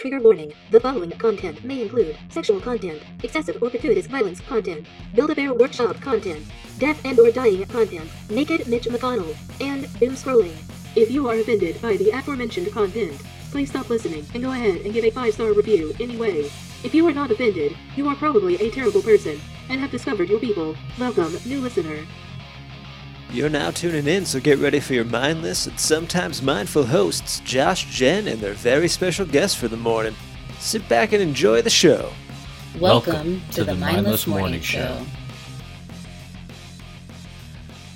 Trigger warning. The following content may include sexual content, excessive or gratuitous violence content, Build-A-Bear Workshop content, death and or dying content, naked Mitch McConnell, and doom scrolling. If you are offended by the aforementioned content, please stop listening and go ahead and give a 5-star review anyway. If you are not offended, you are probably a terrible person and have discovered your people. Welcome, new listener. You're now tuning in, so get ready for your mindless and sometimes mindful hosts, Josh, Jen, and their very special guest for the morning. Sit back and enjoy the show. Welcome, to, the, Mindless, Morning, Show.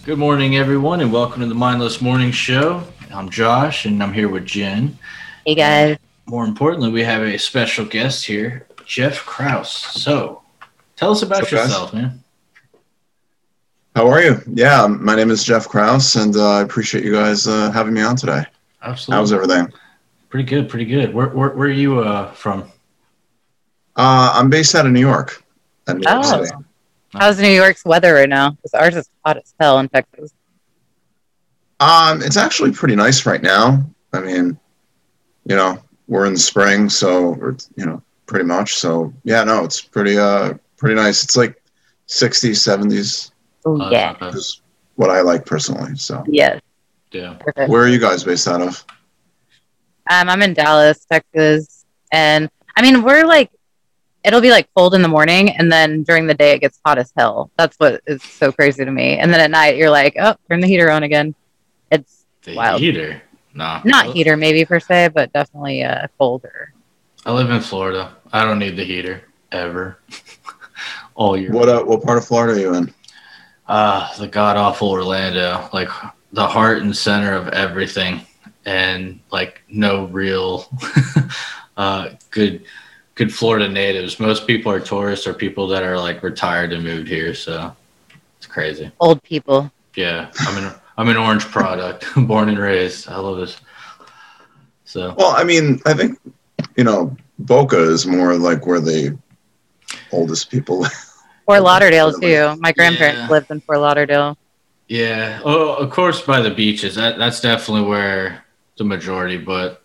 Good morning, everyone, and welcome to the Mindless Morning Show. I'm Josh, and I'm here with Jen. Hey guys. More importantly, we have a special guest here, Jeff Krauss. So, tell us about What's up, guys? yourself, man. How are you? Yeah, my name is Jeff Krauss, and uh, I appreciate you guys uh, having me on today. Absolutely. How's everything? Pretty good, pretty good. Where, where, where are you uh, from? Uh, I'm based out of New York, New York Oh. City. How's New York's weather right now? Because ours is hot as hell in Texas. Um, it's actually pretty nice right now. I mean, you know, we're in the spring, so we're, you know, pretty much. So yeah, no, it's pretty uh pretty nice. It's like 60s, 70s, Oh Uh, yeah. uh, is what I like personally. So Yes. yeah. Perfect. where are you guys based out of? Um, I'm in Dallas, Texas, and I mean we're like, it'll be like cold in the morning, and then during the day it gets hot as hell. That's what is so crazy to me. And then at night you're like, oh, turn the heater on again. It's The Wild. heater. Nah. not I- heater maybe per se, but definitely uh, colder. I live in Florida. I don't need the heater ever. All year. What uh, what part of Florida are you in? Uh, the god awful Orlando, like the heart and center of everything, and like no real uh, good good Florida natives. Most people are tourists or people that are like retired and moved here, so it's crazy. Old people. Yeah, I'm an I'm an orange product, born and raised. I love this. So Well, I mean, I think you know, Boca is more like where the oldest people live. Fort Lauderdale too. My grandparents Yeah. lived in Fort Lauderdale. Yeah. Oh, of course, by the beaches. That that's definitely where the majority. But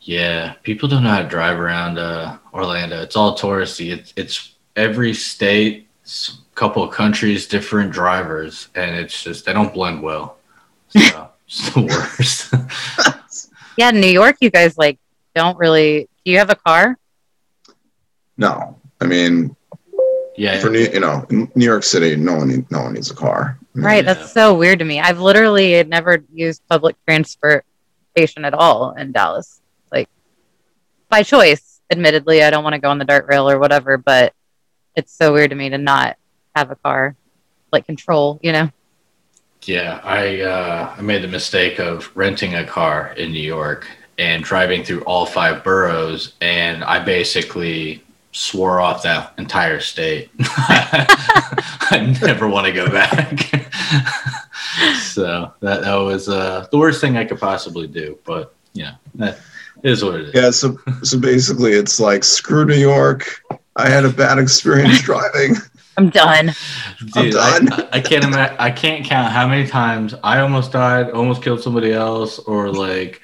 yeah, people don't know how to drive around uh, Orlando. It's all touristy. It's it's every state, s- couple of countries, different drivers, and it's just they don't blend well. So it's the worst. Yeah, New York, you guys like don't really. Do you have a car? No, I mean, yeah. for New, you know, New York City, no one need, no one needs a car. I mean, Right. Yeah. That's so weird to me. I've literally never used public transportation at all in Dallas. Like by choice, admittedly, I don't want to go on the DART rail or whatever, but it's so weird to me to not have a car, like control, you know? Yeah, I uh, I made the mistake of renting a car in New York and driving through all five boroughs, and I basically swore off that entire state. I never want to go back. so that that was uh, the worst thing I could possibly do. But yeah, know, that is what it is. Yeah, so so basically, it's like screw New York. I had a bad experience driving. I'm done. I'm done. I- I can't imagine. I can't count how many times I almost died, almost killed somebody else, or like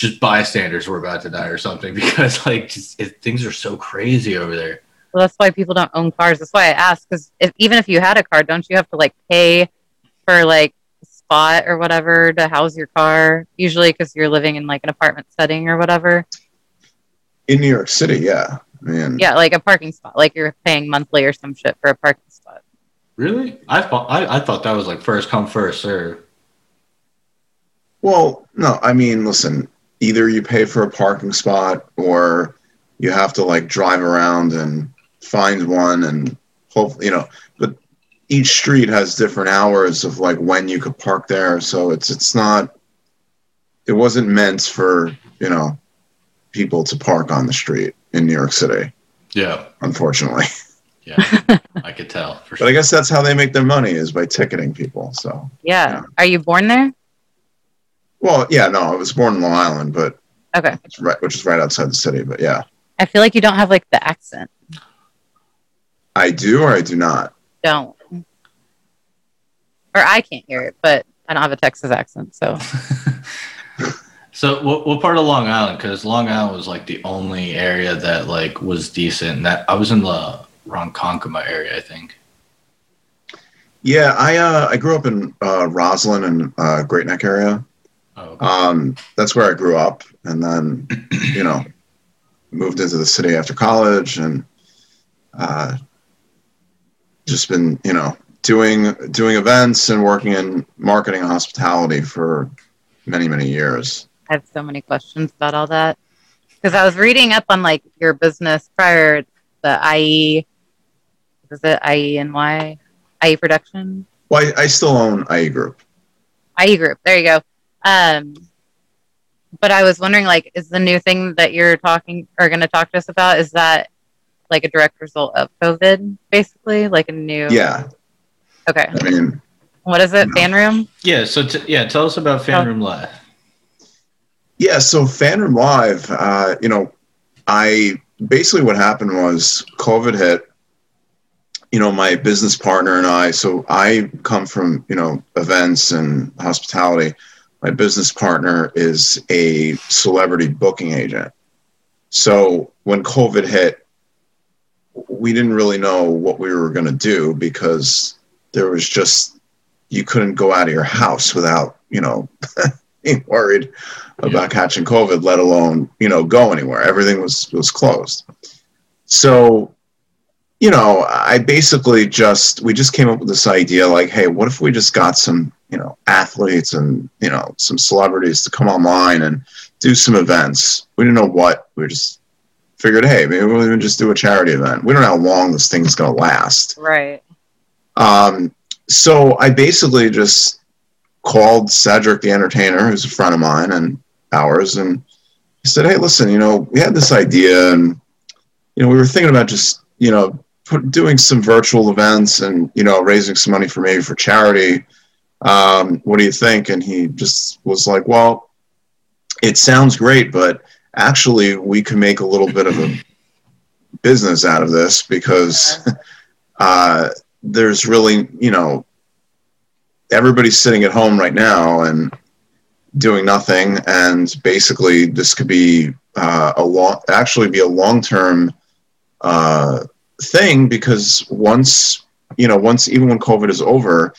just bystanders were about to die or something because like just, it, things are so crazy over there. Well, that's why people don't own cars. That's why I asked because even if you had a car, don't you have to like pay for like a spot or whatever to house your car? Usually, because you're living in like an apartment setting or whatever. In New York City, yeah. I mean, Yeah, like a parking spot. Like you're paying monthly or some shit for a parking spot. Really? I thought I, I thought that was like first come first serve. Well, no, I mean, listen, either you pay for a parking spot or you have to like drive around and find one and hope, you know, but each street has different hours of like when you could park there. So it's, it's not, it wasn't meant for, you know, people to park on the street in New York City, Yeah, unfortunately. yeah, I could tell for But. I guess that's how they make their money is by ticketing people. So, Yeah. Yeah. Are you born there? Well, yeah, no, I was born in Long Island, but Okay. it's right, which is right outside the city. But yeah, I feel like you don't have like the accent. I do or I do not. Don't. Or I can't hear it, but I don't have a Texas accent. So So what what part of Long Island? Because Long Island was like the only area that like was decent. And that I was in the Ronkonkoma area, I think. Yeah, I uh, I grew up in uh, Roslyn and uh, Great Neck area. Oh, okay. Um, that's where I grew up, and then you know moved into the city after college, and uh, just been you know doing doing events and working in marketing and hospitality for many many years. I have so many questions about all that because I was reading up on like your business prior the IE. Was it IE and Y? IE production. Well, I, I still own IE Group. IE group. There you go. Um, but I was wondering, like, is the new thing that you're talking or going to talk to us about is that like a direct result of COVID, basically, like a new? Yeah, Okay. I mean, What is it? No. FanRoom. yeah. So t- yeah, tell us about Fan Oh. Room Live. Yeah, so FanRoom Live, uh, you know, I basically what happened was COVID hit. You know, my business partner and I, so I come from, you know, events and hospitality. My business partner is a celebrity booking agent. So when COVID hit, we didn't really know what we were going to do because there was just, you couldn't go out of your house without, you know, being worried about catching COVID, let alone you know go anywhere. Everything was was closed. So, you know, I basically just we just came up with this idea like, hey, what if we just got some you know athletes and you know some celebrities to come online and do some events. We didn't know what. We just figured, hey, maybe we'll even just do a charity event. We don't know how long this thing's gonna last. Right. Um, so I basically just called Cedric the entertainer, who's a friend of mine and ours, and I said, "Hey, listen, you know, we had this idea, and you know, we were thinking about just you know put, doing some virtual events and you know raising some money for maybe for charity. Um, what do you think?" And he just was like, "Well, it sounds great, but actually, we can make a little bit of a business out of this because." uh, there's really, you know, everybody's sitting at home right now and doing nothing, and basically this could be uh, a long, actually be a long-term uh, thing because once, you know, once even when COVID is over,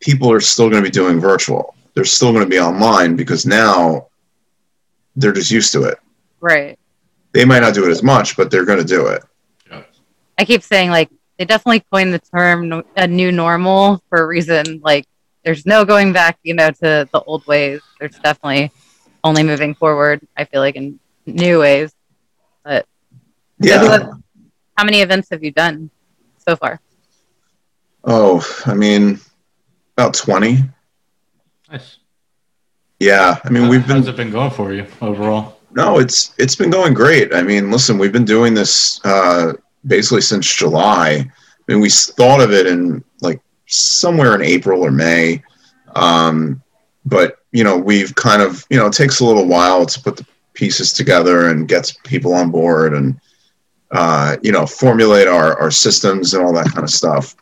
people are still going to be doing virtual. They're still going to be online because now they're just used to it. Right. They might not do it as much, but they're going to do it. I keep saying like they definitely coined the term a new normal for a reason. Like there's no going back, you know, to the old ways. There's definitely only moving forward. I feel like in new ways. But Yeah. How many events have you done so far? Oh, I mean, about 20. Nice. Yeah, I mean, we've How's been it been going for you overall? no, it's it's been going great. I mean, listen, we've been doing this uh, basically since July. I mean, we thought of it in like somewhere in April or May, um, but you know, we've kind of you know, it takes a little while to put the pieces together and get people on board and uh, you know, formulate our our systems and all that kind of stuff.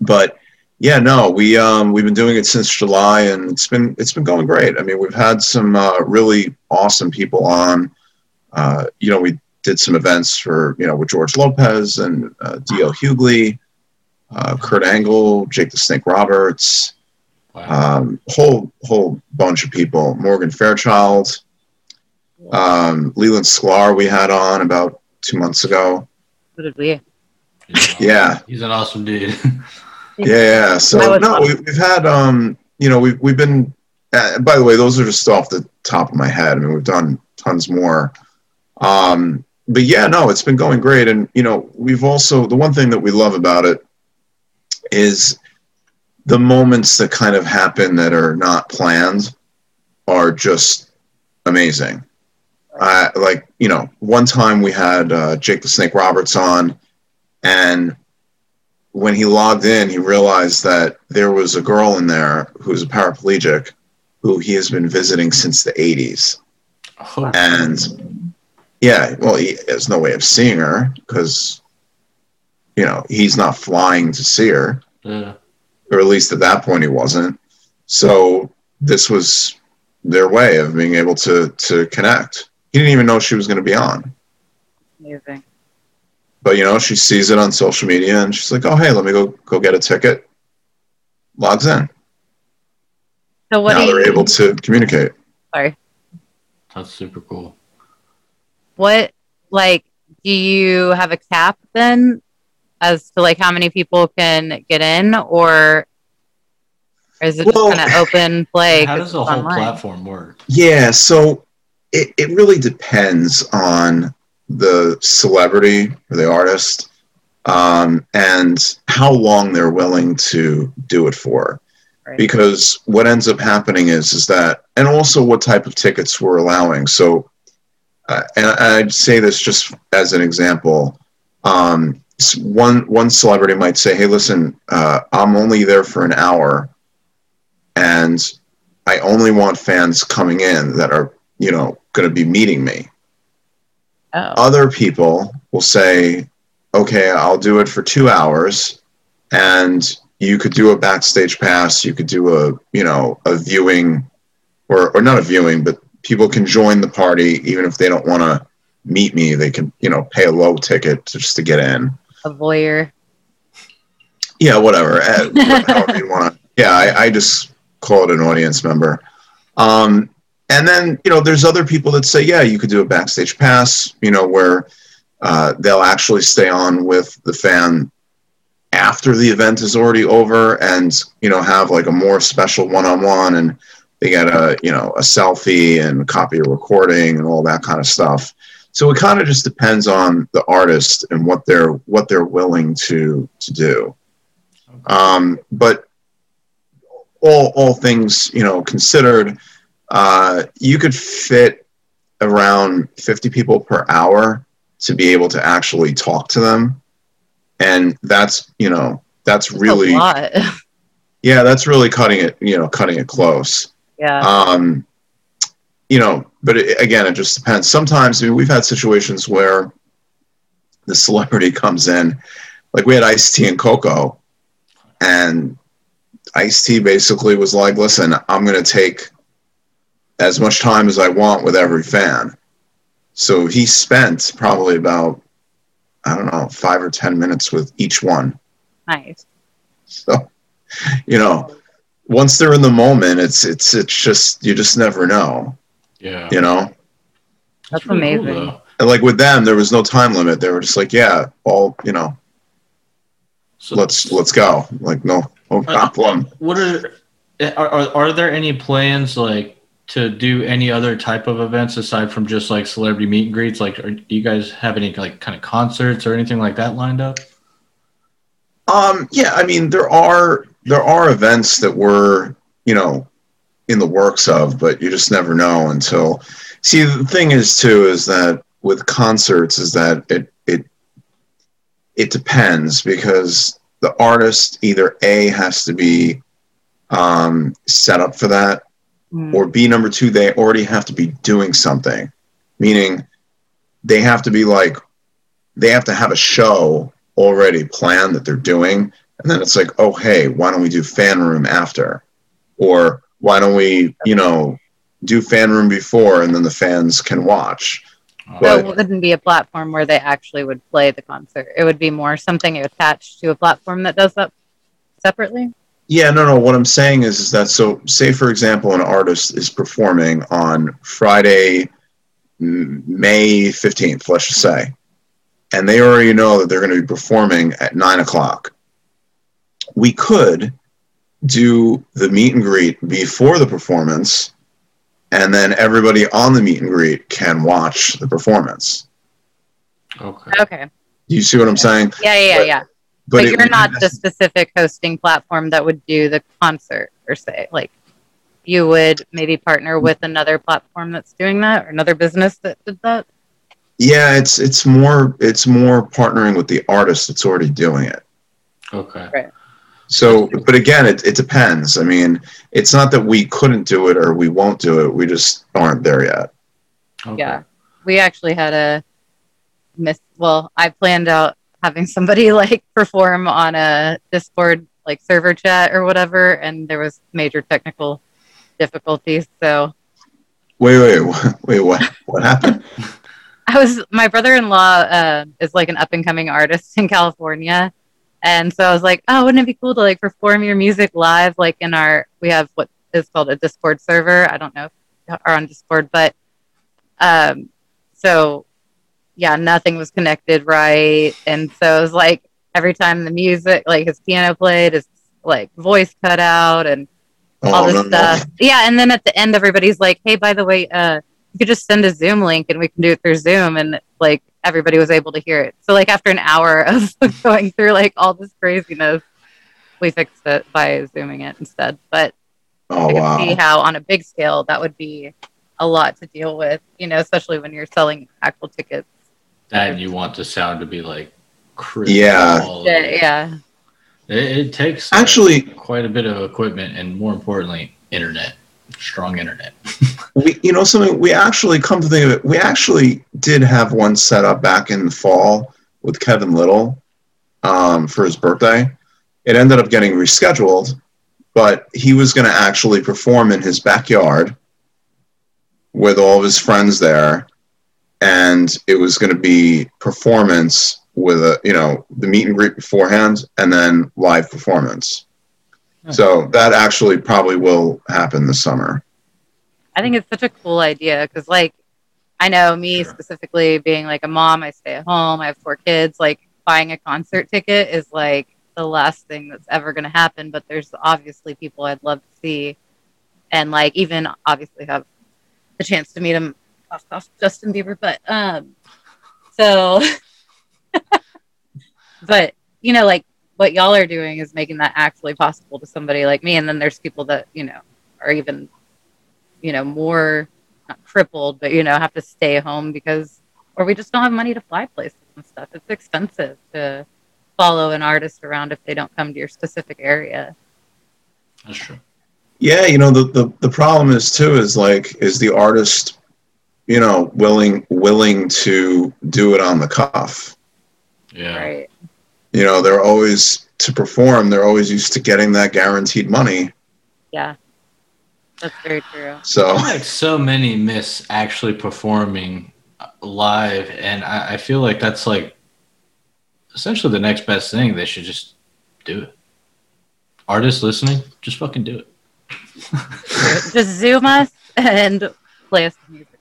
But yeah, no, we um, we've been doing it since July, and it's been it's been going great. I mean, we've had some uh, really awesome people on. Uh, you know, we did some events for you know with George Lopez and uh, D.L. Hughley, uh, Kurt Angle, Jake the Snake Roberts, Wow. um, whole whole bunch of people. Morgan Fairchild, um, Leland Sklar, we had on about two months ago. What did we? Yeah, He's an awesome dude. Yeah, yeah. So no, we, we've had um, you know, we've we've been. Uh, by the way, those are just off the top of my head. I mean, we've done tons more. Um, but yeah, no, it's been going great, and you know, we've also the one thing that we love about it is the moments that kind of happen that are not planned are just amazing. Uh, like you know, one time we had uh, Jake the Snake Roberts on, and when he logged in, he realized that there was a girl in there who's a paraplegic who he has been visiting since the 80s. Oh, And yeah, well, he has no way of seeing her because, you know, he's not flying to see her, yeah. or at least at that point he wasn't. So this was, their way of being able to to connect. He didn't even know she was going to be on, Amazing. but you know she sees it on social media and she's like, "Oh hey, let me go go get a ticket." Logs in. So what now do they're able to communicate. sorry. That's super cool. What like do you have a cap then as to like how many people can get in or is it Well, just kind of open play? How does the it's whole online? platform work? Yeah, so it, it really depends on the celebrity or the artist um, and how long they're willing to do it for. Right. Because what ends up happening is is that, and also what type of tickets we're allowing. So, uh, and I'd say this just as an example. Um, one one celebrity might say, "Hey, listen, uh, I'm only there for an hour, and I only want fans coming in that are, you know, going to be meeting me. Oh, Other people will say, okay, I'll do it for two hours and you could do a backstage pass. You could do a, you know, a viewing or, or not a viewing, but people can join the party even if they don't want to meet me. They can, you know, pay a low ticket just to get in. a voyeur. Yeah, whatever. eh, however you want to. Yeah, I, I just call it an audience member. Um, and then you know, there's other people that say, yeah, you could do a backstage pass. You know, where uh, they'll actually stay on with the fan after the event is already over, and you know, have like a more special one-on-one, and they get a you know a selfie and copy a recording and all that kind of stuff. So it kind of just depends on the artist and what they're what they're willing to to do. Um, but all all things you know considered, uh, you could fit around fifty people per hour to be able to actually talk to them, and that's you know that's really a lot. yeah that's really cutting it you know cutting it close. yeah. Um, you know, but it, again, it just depends. Sometimes I mean, we've had situations where the celebrity comes in, like we had Ice T and Coco, and Ice T basically was like, "Listen, I'm going to take as much time as I want with every fan." So he spent probably about I don't know five or ten minutes with each one. nice. So, you know, once they're in the moment, it's it's it's just you just never know. Yeah. You know, That's It's really amazing. though. and like with them, there was no time limit. They were just like, yeah, all you know, So, let's let's go. Like no no uh, problem. What are, are are are there any plans like to do any other type of events aside from just like celebrity meet and greets? Like, are, do you guys have any like kind of concerts or anything like that lined up? Um, yeah, I mean there are there are events that we're you know in the works of, but you just never know until. See, the thing is too is that with concerts is that it it it depends because the artist either a has to be um, set up for that Mm. or B number two, they already have to be doing something, meaning they have to be like, they have to have a show already planned that they're doing. And then it's like, oh, hey, why don't we do FanRoom after? Or why don't we, you know, do FanRoom before and then the fans can watch? Uh, So it wouldn't be a platform where they actually would play the concert. It would be more something attached to a platform that does that separately. Yeah, no, no. What I'm saying is, is that so? Say, for example, an artist is performing on Friday, May 15th. Let's just say, and they already know that they're going to be performing at nine o'clock. We could do the meet and greet before the performance, and then everybody on the meet and greet can watch the performance. Okay. Okay. Do you see what I'm saying? Yeah, yeah, yeah. But- yeah. But, it you're not the specific hosting platform that would do the concert per se. Like you would maybe partner with another platform that's doing that or another business that did that. Yeah, it's it's more it's more partnering with the artist that's already doing it. Okay. Right. So, but again, it, it depends. I mean, it's not that we couldn't do it or we won't do it. We just aren't there yet. okay. Yeah. We actually had a miss well, I planned out having somebody like perform on a Discord like server chat or whatever and there was major technical difficulties. So Wait, wait, wait, what? What happened? I was my brother-in-law uh, is like an up-and-coming artist in California, and so I was like, oh, wouldn't it be cool to like perform your music live, like in our we have what is called a Discord server. I don't know if you are on Discord, but um, so yeah, nothing was connected right, and so it was like every time the music, like his piano played, his like voice cut out, and all Oh, this no, no. stuff. Yeah, and then at the end, everybody's like, "Hey, by the way, uh, you could just send a Zoom link, and we can do it through Zoom." And like everybody was able to hear it. So like after an hour of going through like all this craziness, we fixed it by zooming it instead. But Oh I can wow. see how on a big scale that would be a lot to deal with. You know, especially when you're selling actual tickets. That and you want the sound to be like crisp. Yeah. Yeah, yeah, It, it takes uh, Actually, quite a bit of equipment and more importantly, internet. Strong internet. we, you know, something we actually come to think of it, we actually did have one set up back in the fall with Kevin Lyttle um, for his birthday. It ended up getting rescheduled, but he was going to actually perform in his backyard with all of his friends there, and it was going to be performance with a, you know, the meet and greet beforehand, and then live performance. Hmm. So that actually probably will happen this summer. I think it's such a cool idea because, like, I know me Sure. specifically being like a mom, I stay at home, I have four kids. Like, buying a concert ticket is like the last thing that's ever going to happen. But there's obviously people I'd love to see, and like even obviously have the chance to meet him. Off, off Justin Bieber, but um, so, but you know, like what y'all are doing is making that actually possible to somebody like me. And then there's people that you know are even you know, more not crippled, but you know, have to stay home because, or we just don't have money to fly places and stuff. It's expensive to follow an artist around if they don't come to your specific area. That's true. Yeah, you know the, the the problem is too is like is the artist, you know, willing willing to do it on the cuff. Yeah. Right. You know, they're always to perform. They're always used to getting that guaranteed money. Yeah. That's very true. So like so many miss actually performing live and I, I feel like that's like essentially the next best thing they should just do it artists listening just fucking do it just zoom us and play us some music.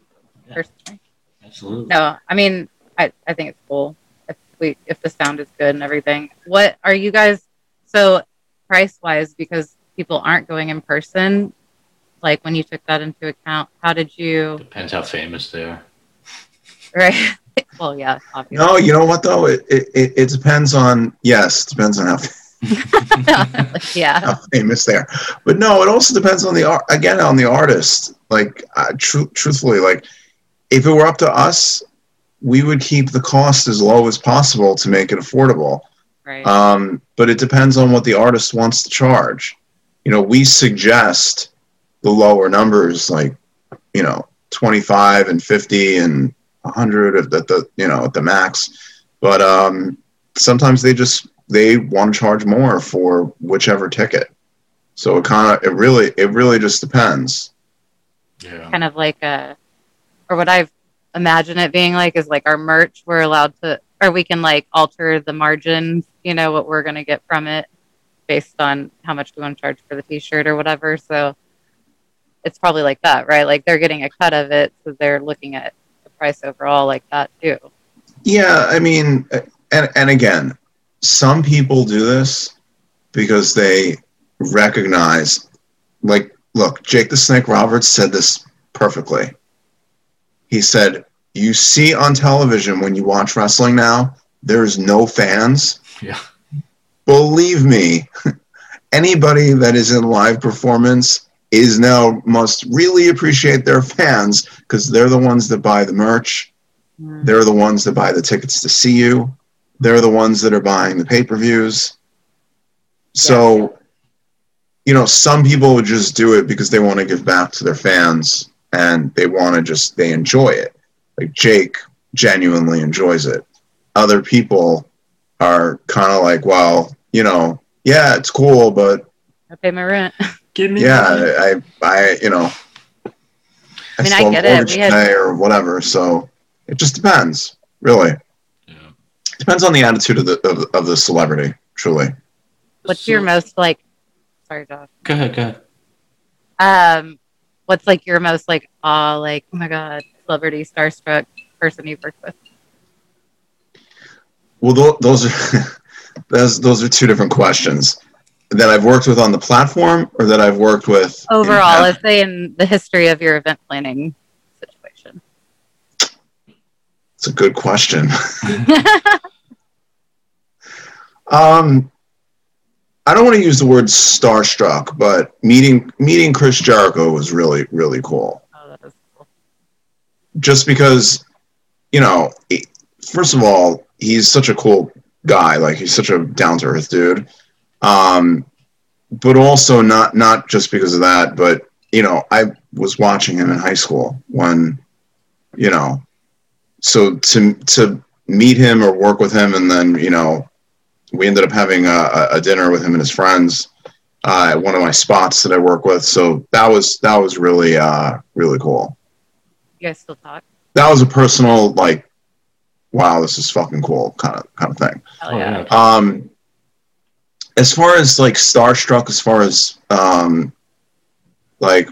Yeah. Personally. absolutely No, I mean, I, I think it's cool if we if the sound is good and everything. What are you guys? So price wise, because people aren't going in person. Like when you took that into account, how did you? depends how famous they are Right. well, yeah, obviously. no, you know what though? It it, it, it depends on yes, depends on how, yeah. how famous they are. But no, it also depends on the art again on the artist. Like uh, tru- truthfully, like if it were up to us, we would keep the cost as low as possible to make it affordable. Right. Um, but it depends on what the artist wants to charge. You know, we suggest the lower numbers, like you know, twenty five and fifty and hundred at the, the you know at the max. But um, sometimes they just they want to charge more for whichever ticket. So it kind of it really it really just depends. yeah kind of like a, or what I've imagined it being like is like our merch. We're allowed to, or we can like alter the margins. You know what we're gonna get from it based on how much we want to charge for the T-shirt or whatever. So it's probably like that, right? Like they're getting a cut of it, so they're looking at the price overall like that too. Yeah, I mean, and and again, some people do this because they recognize, like, look, Jake the Snake Roberts said this perfectly. He said, "You see on television when you watch wrestling now, there's no fans. yeah Believe me, anybody that is in live performance is now must really appreciate their fans because they're the ones that buy the merch." Mm. They're the ones that buy the tickets to see you. They're the ones that are buying the pay per views. So, you know, some people would just do it because they want to give back to their fans and they want to just, they enjoy it. Like Jake genuinely enjoys it. Other people are kind of like, well, you know, yeah, it's cool, but I pay my rent. give me yeah, I, I, you know, I mean, I still have get it. We had- or whatever. So it just depends, really. Yeah. Depends on the attitude of the of, of the celebrity, truly. What's your most like? Sorry, Josh. Go ahead, go ahead. Um, what's like your most like awe, like oh my god, celebrity starstruck person you've worked with? Well, tho- those are those those are two different questions. That I've worked with on the platform, or that I've worked with Overall, let's say in the history of your event planning situation. It's a good question. Um, I don't want to use the word starstruck, but meeting meeting Chris Jericho was really really cool. oh, cool. Just because, you know, first of all, he's such a cool guy. Like he's such a down to earth dude. Um, but also not not just because of that, but you know, I was watching him in high school when, you know, so to to meet him or work with him, and then you know, we ended up having a, a- a dinner with him and his friends uh, at one of my spots that I work with. So that was that was really uh, really cool. You guys still talk? That was a personal like, wow, this is fucking cool kind of kind of thing. Hell Oh, yeah. yeah. Um, as far as like starstruck, as far as um, like,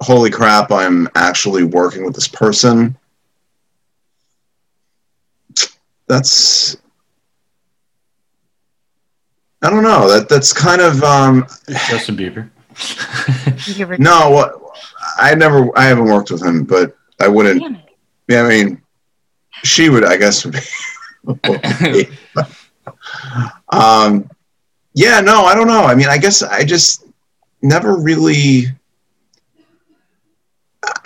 holy crap, I'm actually working with this person. That's I don't know. That that's kind of um, Justin Bieber. No. What I never I haven't worked with him, but I wouldn't. Damn it. Yeah, I mean, she would. I guess would be. um, yeah, no, I don't know. I mean, I guess I just never really.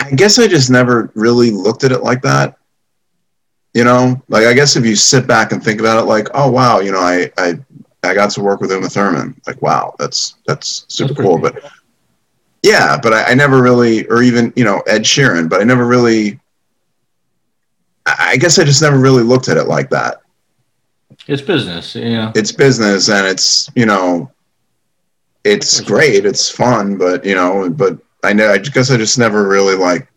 I guess I just never really looked at it like that. You know, like I guess if you sit back and think about it, like, oh wow, you know, I I I got to work with Uma Thurman. Like, wow, that's that's super pretty cool. But yeah, but I, I never really, or even you know Ed Sheeran, but I never really. I I guess I just never really looked at it like that. it's business, yeah. It's business, and it's you know, it's great, it's fun, but you know, but I know I guess I just never really like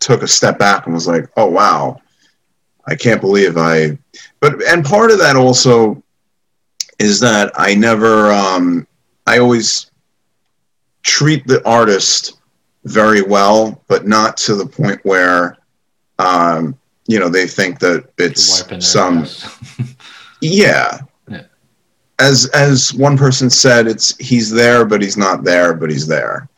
took a step back and was like, oh wow, I can't believe I. But and part of that also is that I never, um, I always treat the artist very well, but not to the point where, um, you know, they think that it's some yeah. Yeah. As as one person said, it's he's there, but he's not there, but he's there.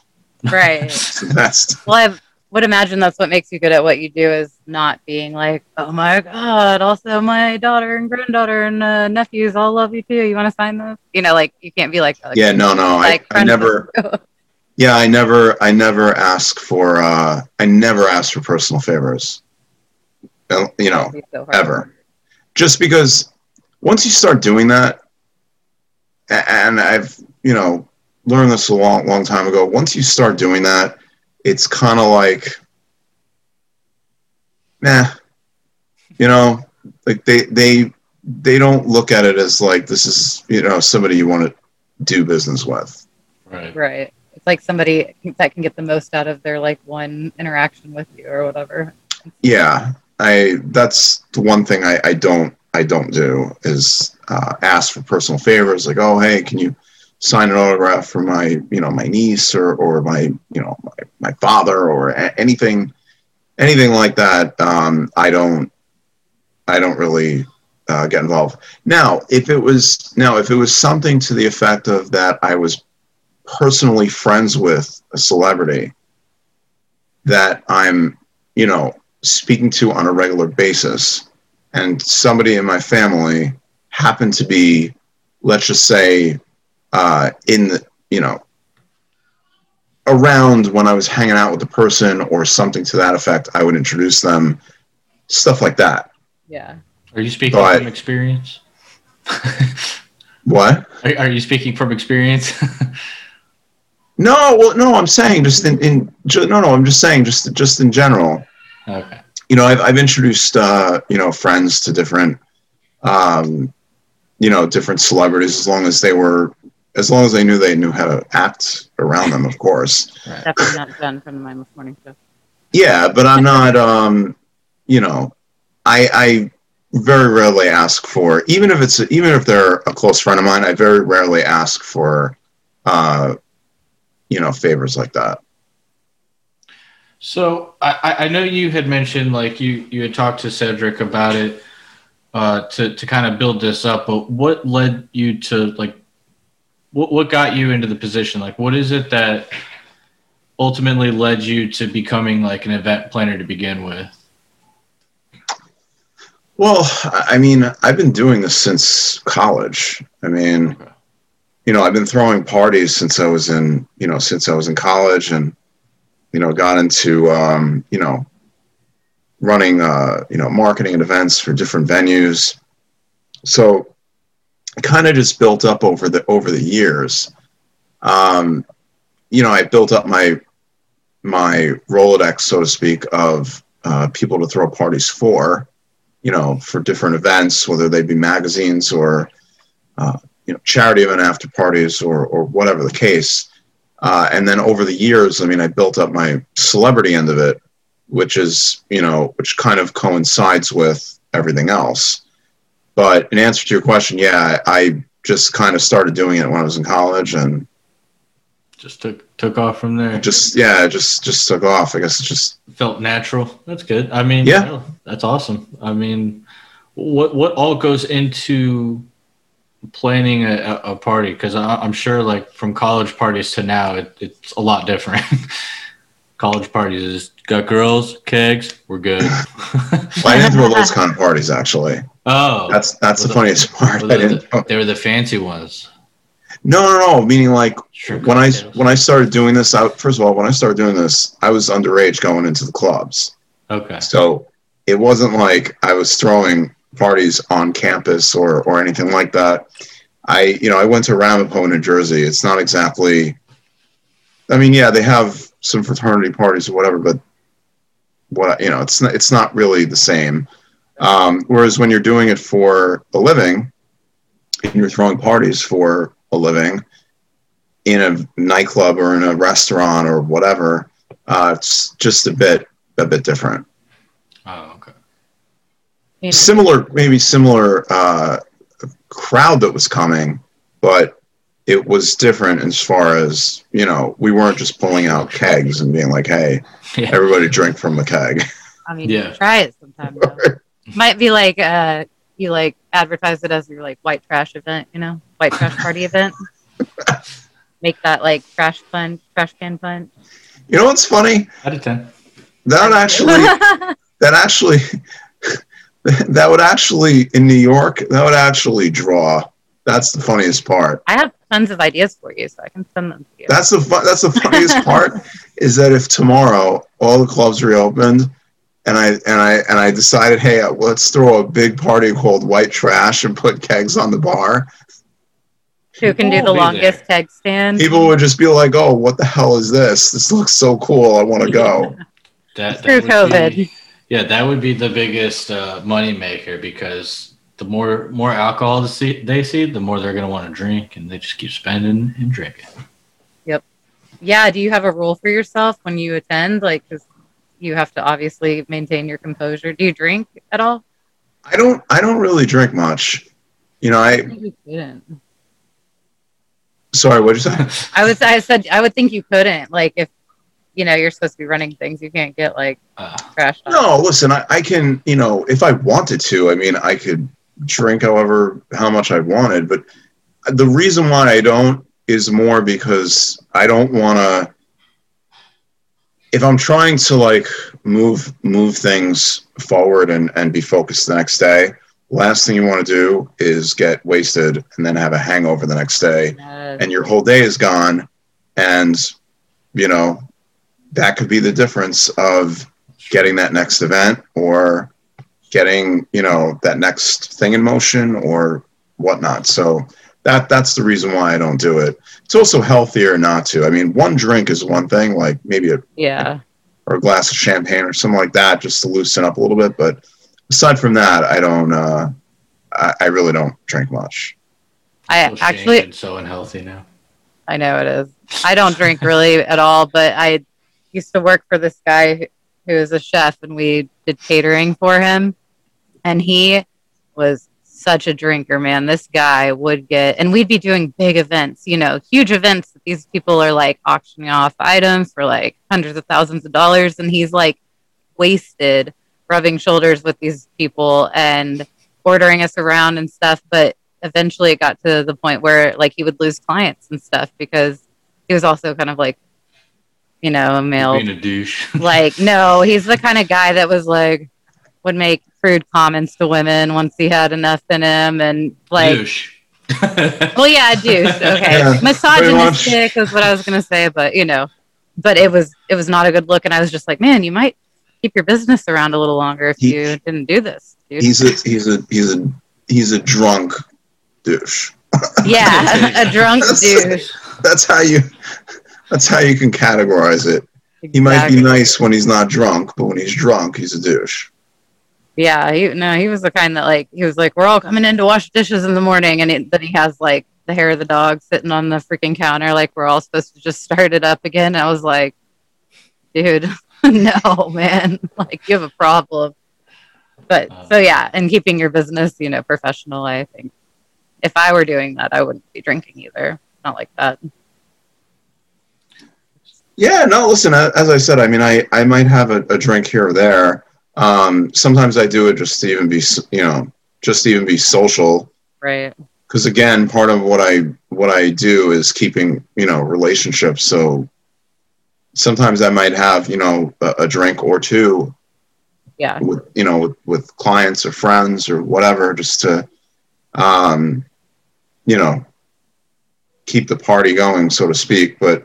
Right. So that's Well, I would imagine that's what makes you good at what you do is not being like, oh my god, also my daughter and granddaughter and uh, nephews all love you too. You want to sign this? You know, like you can't be like, like yeah. No, no. I, like I friends never. Yeah, I never. I never ask for. uh I never ask for personal favors. Uh, You know, so ever. Just because once you start doing that, and I've you know learned this a long, long time ago. Once you start doing that, it's kind of like, nah, you know, like they they they don't look at it as like this is you know somebody you want to do business with. right. Right. It's like somebody that can get the most out of their like one interaction with you or whatever. Yeah, I that's the one thing I, I don't I don't do is uh, ask for personal favors like oh hey can you sign an autograph for my you know my niece or or my you know my, my father or a- anything anything like that um, I don't I don't really uh, get involved. Now if it was now if it was something to the effect of that I was personally friends with a celebrity that I'm you know speaking to on a regular basis and somebody in my family happened to be let's just say uh, in the you know around when i was hanging out with the person or something to that effect i would introduce them stuff like that Yeah. Are you speaking But- from experience? what are, are you speaking from experience? no well no i'm saying just in, in ju- no no i'm just saying just just in general okay. you know, I've, I've introduced, uh, you know, friends to different, um, you know, different celebrities as long as they were, as long as they knew they knew how to act around them, of course. Right. Definitely not done from the mindless morning show. Yeah, but I'm not. Um, you know, I I very rarely ask for even if it's even if they're a close friend of mine. I very rarely ask for, uh, you know, favors like that. So I, I know you had mentioned like you you had talked to Cedric about it uh, to to kind of build this up, but what led you to like what what got you into the position? Like what is it that ultimately led you to becoming like an event planner to begin with? Well, I mean, I've been doing this since college. I mean, you know, I've been throwing parties since I was in, you know, since I was in college and, you know, got into, um, you know, running, uh, you know, marketing and events for different venues. So kind of just built up over the, over the years. Um, you know, I built up my, my Rolodex, so to speak, of uh, people to throw parties for you know, for different events, whether they be magazines or, uh, you know, charity event after parties or, or whatever the case. Uh, and then over the years, I mean, I built up my celebrity end of it, which is, you know, which kind of coincides with everything else. But in answer to your question, yeah, I, just kind of started doing it when I was in college and Just took took off from there. just, yeah, just, just took off. I guess it just, felt natural. That's good. I mean, Yeah. that's awesome. I mean, what what all goes into planning a, a a party? Because I'm sure, like from college parties to now, it, it's a lot different. college parties is got girls, kegs, we're good. well, I didn't throw those kind of parties actually. oh, That's, that's the Well, funniest part. well, I they, didn't, they were the fancy ones. no, no, no, meaning like, Sure. when I when I started doing this, I, first of all, when I started doing this, I was underage going into the clubs, okay, so it wasn't like I was throwing parties on campus or or anything like that. I you know I went to Ramapo, New Jersey. It's not exactly. I mean, yeah, they have some fraternity parties or whatever, but what you know, it's not it's not really the same. Um, whereas when you're doing it for a living, and you're throwing parties for a living in a nightclub or in a restaurant or whatever, uh, it's just a bit a bit different. oh okay, You know, Similar, maybe similar uh, crowd that was coming, but it was different as far as you know. We weren't just pulling out kegs and being like, "Hey, yeah, everybody drink from the keg." I mean, Yeah. try it sometime. Might be like uh, you like advertise it as your like white trash event, you know, white trash party event. Make that like trash punch, trash can punch. You know what's funny? out of ten. That would actually, that actually, that would actually in New York, that would actually draw. That's the funniest part. I have tons of ideas for you, so I can send them to you. That's the fun, that's the funniest part is that if tomorrow all the clubs reopened and I and I and I decided, hey, uh, let's throw a big party called White Trash and put kegs on the bar, Who can do the longest there. keg stand? people would just be like, oh, what the hell is this? This looks so cool. I want to go. That, that would COVID. be- yeah, that would be the biggest uh, money maker because the more more alcohol to see, they see, the more they're going to want to drink, and they just keep spending and drinking. Yep. Yeah. Do you have a rule for yourself when you attend? Like, 'cause you have to obviously maintain your composure. Do you drink at all? I don't I don't really drink much. You know, I think you couldn't. sorry, what'd you say? I was. I said I would think you couldn't. Like, if you know you're supposed to be running things, you can't get like Uh, trashed. on. No, listen, I, I can, you know, if I wanted to, I mean, I could drink however, how much I wanted. But the reason why I don't is more because I don't want to, if I'm trying to like move, move things forward and, and be focused the next day, last thing you want to do is get wasted and then have a hangover the next day and your whole day is gone and you know that could be the difference of getting that next event or getting you know that next thing in motion or whatnot so that that's the reason why i don't do it it's also healthier not to i mean one drink is one thing like maybe a yeah. or a glass of champagne or something like that just to loosen up a little bit but aside from that i don't uh i, I really don't drink much I so actually changed, so unhealthy now. I know it is. I don't drink really at all, but I used to work for this guy who is a chef, and we did catering for him. And he was such a drinker, man. This guy would get, and we'd be doing big events, you know, huge events that these people are like auctioning off items for like hundreds of thousands of dollars. And he's like wasted rubbing shoulders with these people and ordering us around and stuff. But eventually it got to the point where like he would lose clients and stuff because he was also kind of like, you know, a male Being a douche. like no he's the kind of guy that was like would make crude comments to women once he had enough in him and like douche. well yeah douche okay Yeah, misogynistic is what i was gonna say but you know but it was it was not a good look and i was just like man you might keep your business around a little longer if He- you didn't do this dude He's a he's a he's a he's a drunk douche. yeah a drunk douche That's how you that's how you can categorize it. He might be nice when he's not drunk, but when he's drunk, he's a douche. Yeah, he no, he was the kind that like he was like, we're all coming in to wash dishes in the morning, and it, then he has like the hair of the dog sitting on the freaking counter, like we're all supposed to just start it up again. I was like, dude, no, man, like you have a problem. But uh. so yeah, and keeping your business, you know, professional. I think if I were doing that, I wouldn't be drinking either. Not like that. Yeah, no, listen, as I said, I mean, I, I might have a, a drink here or there. Um, sometimes I do it just to even be, you know, just to even be social. Right. Because again, part of what I what I do is keeping, you know, relationships. So sometimes I might have, you know, a, a drink or two Yeah. with, you know, with, with clients or friends or whatever, just to, um, you know, keep the party going, so to speak. But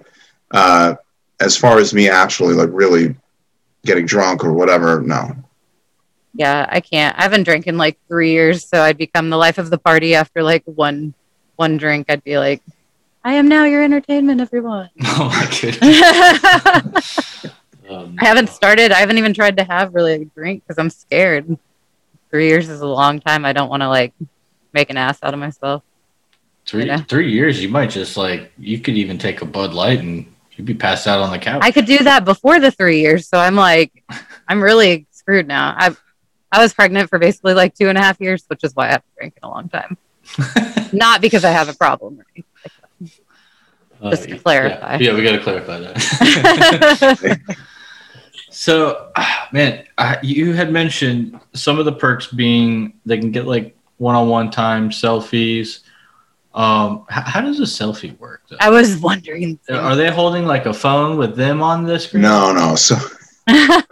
uh, as far as me actually like really getting drunk or whatever, no. Yeah, I can't. I haven't drank in like three years, so I'd become the life of the party after like one one drink. I'd be like, I am now your entertainment, everyone. No, oh my goodness. I Um, haven't started. I haven't even tried to have really a drink because I'm scared. Three years is a long time. I don't want to like make an ass out of myself. three Yeah. three years. You might just like you could even take a Bud Light and you'd be passed out on the couch. I could do that before the three years, so I'm like, I'm really screwed now. I I was pregnant for basically like two and a half years, which is why I haven't drank in a long time. Not because I have a problem. or anything Uh, Just to yeah, clarify. Yeah, we got to clarify that. so, man, I, you had mentioned some of the perks being they can get like one-on-one time selfies. Um, how, how does a selfie work? Though? I was wondering. Are they holding like a phone with them on the screen? No, no. So the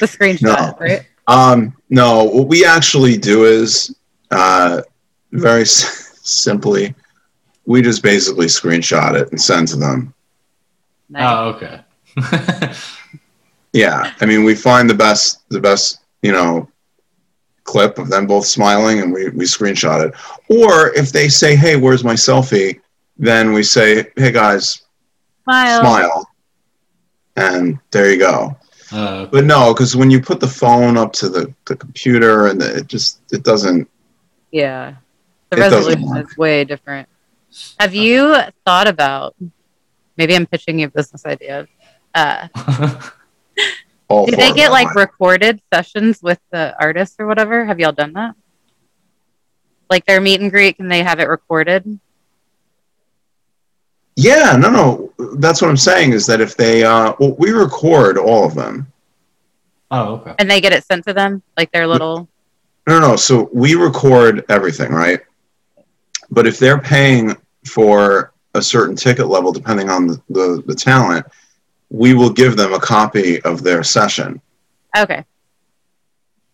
screenshot, No. right? Um, no, what we actually do is uh, very s- simply, we just basically screenshot it and send to them. Nice. Oh, okay. Yeah, I mean, we find the best, the best, you know, clip of them both smiling, and we we screenshot it. Or if they say, "Hey, where's my selfie?" Then we say, "Hey guys, Smile. smile," and there you go. Uh, But no, because when you put the phone up to the, the computer and the, it just it doesn't Yeah. The resolution is way different. Have you thought about maybe I'm pitching you a business idea. Uh, all. do they get like recorded sessions with the artists or whatever? Have y'all done that? Like their meet and greet, can they have it recorded? Yeah, no, no. That's what I'm saying is that if they, uh, well, we record all of them. oh, okay. And they get it sent to them? Like their little No, no. So we record everything, right? But if they're paying for a certain ticket level, depending on the, the, the talent, we will give them a copy of their session. Okay.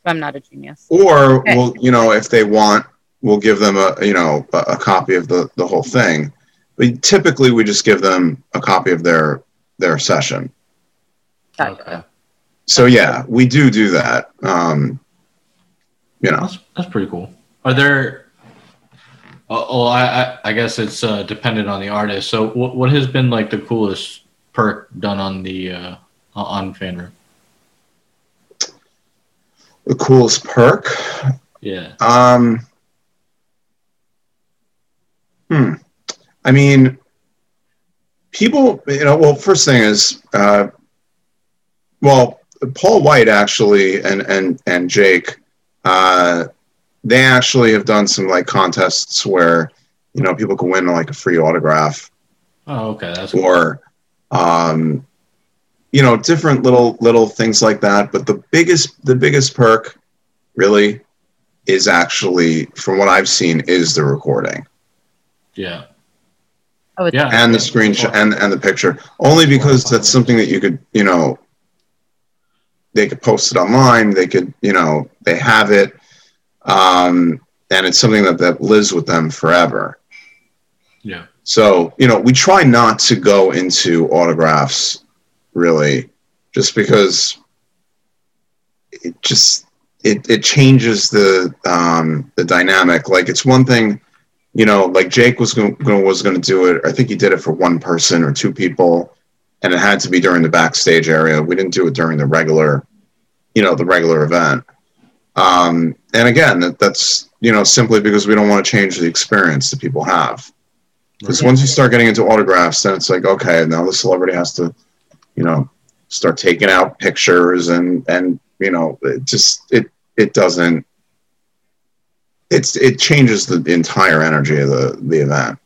I'm not a genius. Or Okay. we'll, you know, if they want, we'll give them a, you know, a, a copy of the, the whole thing. But typically we just give them a copy of their, their session. Okay. So yeah, we do do that. Um, you know, That's that's pretty cool. Are there? Oh, oh I, I I guess it's uh, dependent on the artist. So, what what has been like the coolest perk done on the uh, on FanRoom? the coolest perk. Yeah. Um, hmm. I mean, people, you know, well, first thing is, uh, well, Paul White actually and and and Jake, uh, they actually have done some like contests where you know people can win like a free autograph Oh, okay. That's cool. or um, you know different little little things like that. But the biggest the biggest perk really is actually from what I've seen is the recording yeah. Oh, it's Yeah. and the screenshot and and the picture only because that's something that you could you know they could post it online they could you know they have it um, and it's something that that lives with them forever Yeah. So you know we try not to go into autographs really just because it just it, it changes the um, the dynamic. Like it's one thing you know like jake was going was going to do it. I think he did it for one person or two people and it had to be during the backstage area. We didn't do it during the regular you know the regular event. Um, and again that, that's you know simply because we don't want to change the experience that people have because once you start getting into autographs then it's like okay now the celebrity has to you know start taking out pictures and and you know it just it it doesn't it's it changes the entire energy of the the event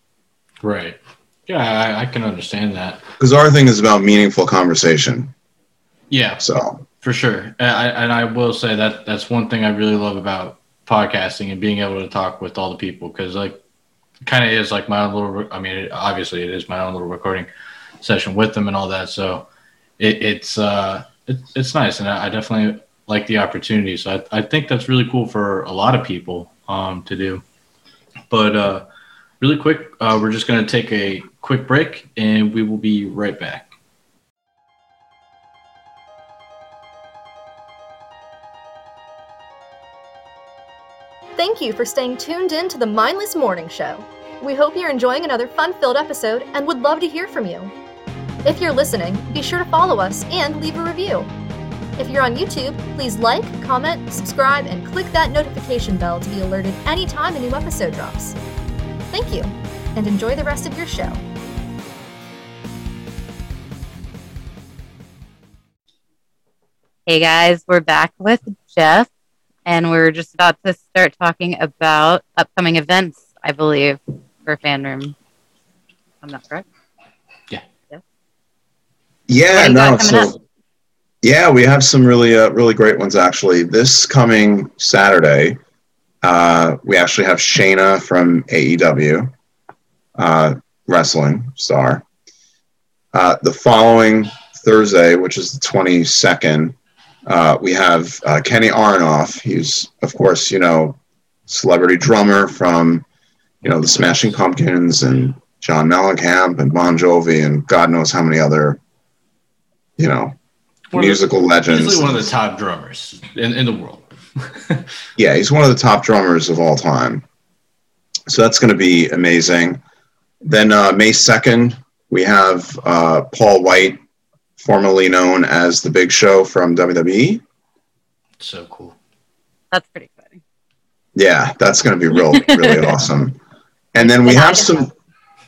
Right. Yeah, I, I can understand that. because our thing is about meaningful conversation Yeah, so for sure. And I, and I will say that that's one thing I really love about podcasting and being able to talk with all the people because like kind of is like my own little. I mean, it, obviously it is my own little recording session with them and all that. So it, it's uh it, it's nice and I, I definitely like the opportunity. So I, I think that's really cool for a lot of people um to do. But uh really quick, uh, we're just gonna take a quick break and we will be right back. Thank you for staying tuned in to the Mindless Morning Show. We hope you're enjoying another fun filled episode and would love to hear from you. If you're listening, be sure to follow us and leave a review. If you're on YouTube, please like, comment, subscribe, and click that notification bell to be alerted anytime a new episode drops. Thank you, and enjoy the rest of your show. Hey guys, we're back with Jeff, and we're just about to start talking about upcoming events, I believe, for FanRoom. I'm not correct. yeah. What do you no got coming so yeah we have some really uh, really great ones actually. This coming saturday uh, we actually have shayna from aew uh, wrestling star. Uh, the following thursday which is the 22nd uh, we have uh, kenny aronoff he's of course you know celebrity drummer from you know the smashing pumpkins and john mellencamp and bon jovi and god knows how many other you know One the- musical legends Easily one of the top drummers in, in the world. yeah, he's one of the top drummers of all time. So that's going to be amazing. Then uh, May 2nd, we have uh, Paul White, formerly known as The Big Show from WWE. so cool. That's pretty exciting. Yeah, that's going to be real, really awesome. And then we have some,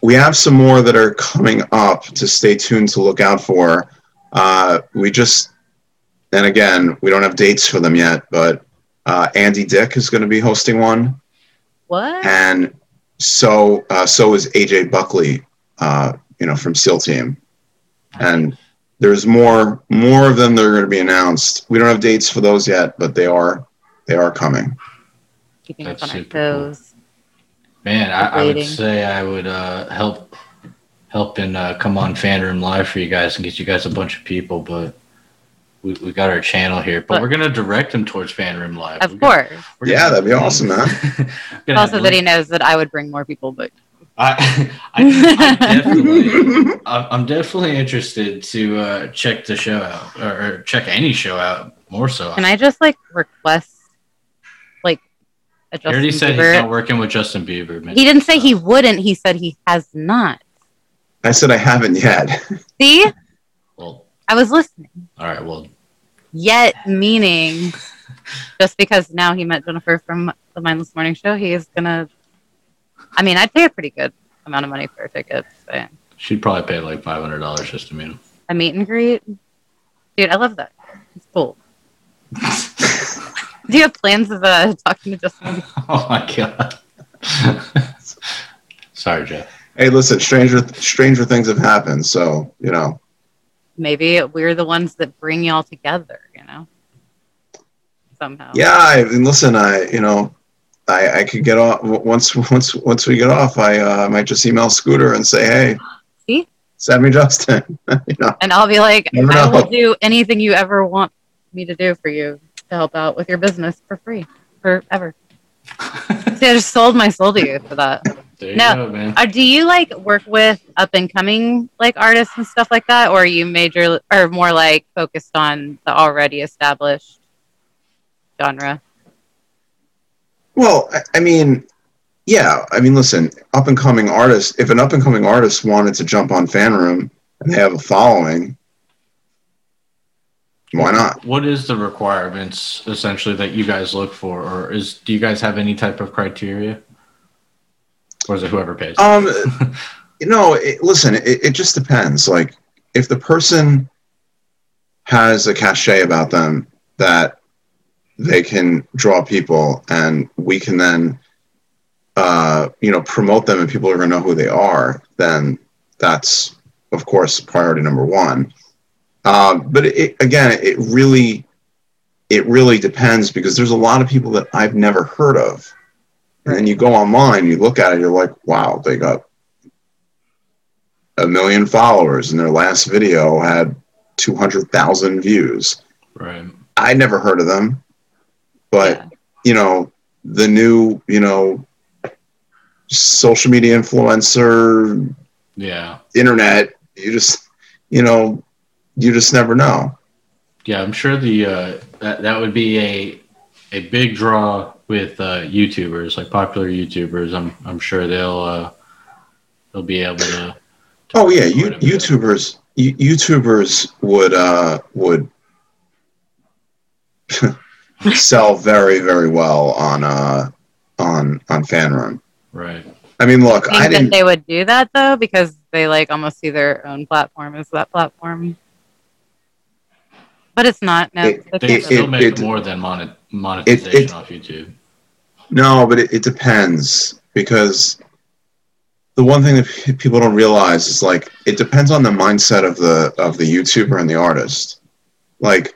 we have some more that are coming up to stay tuned to look out for. Uh, we just, and again, we don't have dates for them yet, but uh, Andy Dick is going to be hosting one. What? and so uh, so is AJ Buckley, uh, you know, from SEAL Team, and there's more more of them that are going to be announced. We don't have dates for those yet, but they are they are coming. Keeping us That's on our super cool. Man, I, I would say I would uh, help help and uh, come on fan room live for you guys and get you guys a bunch of people, but we, we got our channel here. But But- we're gonna direct them towards fan room live. Of We're gonna- course. gonna- Yeah, that'd be awesome, man. Also, that he knows that I would bring more people, but I, I, I definitely, I'm I'm definitely interested to uh, check the show out or, or check any show out more so. can I just like request like a he already Justin said he's not working with Justin Bieber. Man. He didn't say he wouldn't. He said he has not. I said I haven't yet. See, Well, I was listening. all right. Well, Yet meaning, just because now he met Jennifer from the Mindless Morning Show, he is gonna. I mean, I'd pay a pretty good amount of money for a ticket. But she'd probably pay like five hundred dollars just to meet him. a meet and greet, dude, I love that. It's cool. Do you have plans of uh, talking to Justin? oh my god. Sorry, Jeff. Hey, listen, stranger stranger things have happened, so you know. Maybe we're the ones that bring y'all together. You know, somehow. Yeah, I, and listen, I you know, I I could get off once once once we get off. I uh, might just email Scooter and say, hey, See? send me Justin. you know, And I'll be like, Never I will do anything you ever want me to do for you to help out with your business for free, forever. See, I just sold my soul to you for that. There you No. go, man. Uh, do you like work with up and coming like artists and stuff like that, or are you major or more like focused on the already established genre? Well, I, I mean, yeah. I mean, listen, up and coming artists. If an up and coming artist wanted to jump on Fan Room and they have a following, why not? What is the requirements essentially that you guys look for, or is do you guys have any type of criteria, or is it whoever pays? Um, you know, it, listen, it, it just depends. Like, if the person has a cachet about them that they can draw people, and we can then, uh, you know, promote them, and people are going to know who they are, then that's, of course, priority number one. Um, but it, again, it really, it really depends because there's a lot of people that I've never heard of. And then you go online, you look at it, you're like, wow, they got a million followers, and their last video had 200,000 views. right. I never heard of them, but Yeah. you know, the new, you know, social media influencer, Yeah. internet, you just, you know, you just never know. Yeah, I'm sure the uh, that that would be a a big draw with uh, YouTubers, like popular YouTubers. I'm I'm sure they'll uh, they'll be able to. Oh yeah, you, Quite a bit. YouTubers, YouTubers would uh, would sell very very well on uh, on on fan FanRoom. Right. I mean, look, think I that didn't. they would do that though because they like almost see their own platform as that platform. But it's not. No, It- they They it- still really- make it- more than monet- monetization it- off YouTube. No, but it, it depends because the one thing that p- people don't realize is like it depends on the mindset of the of the YouTuber and the artist. Like,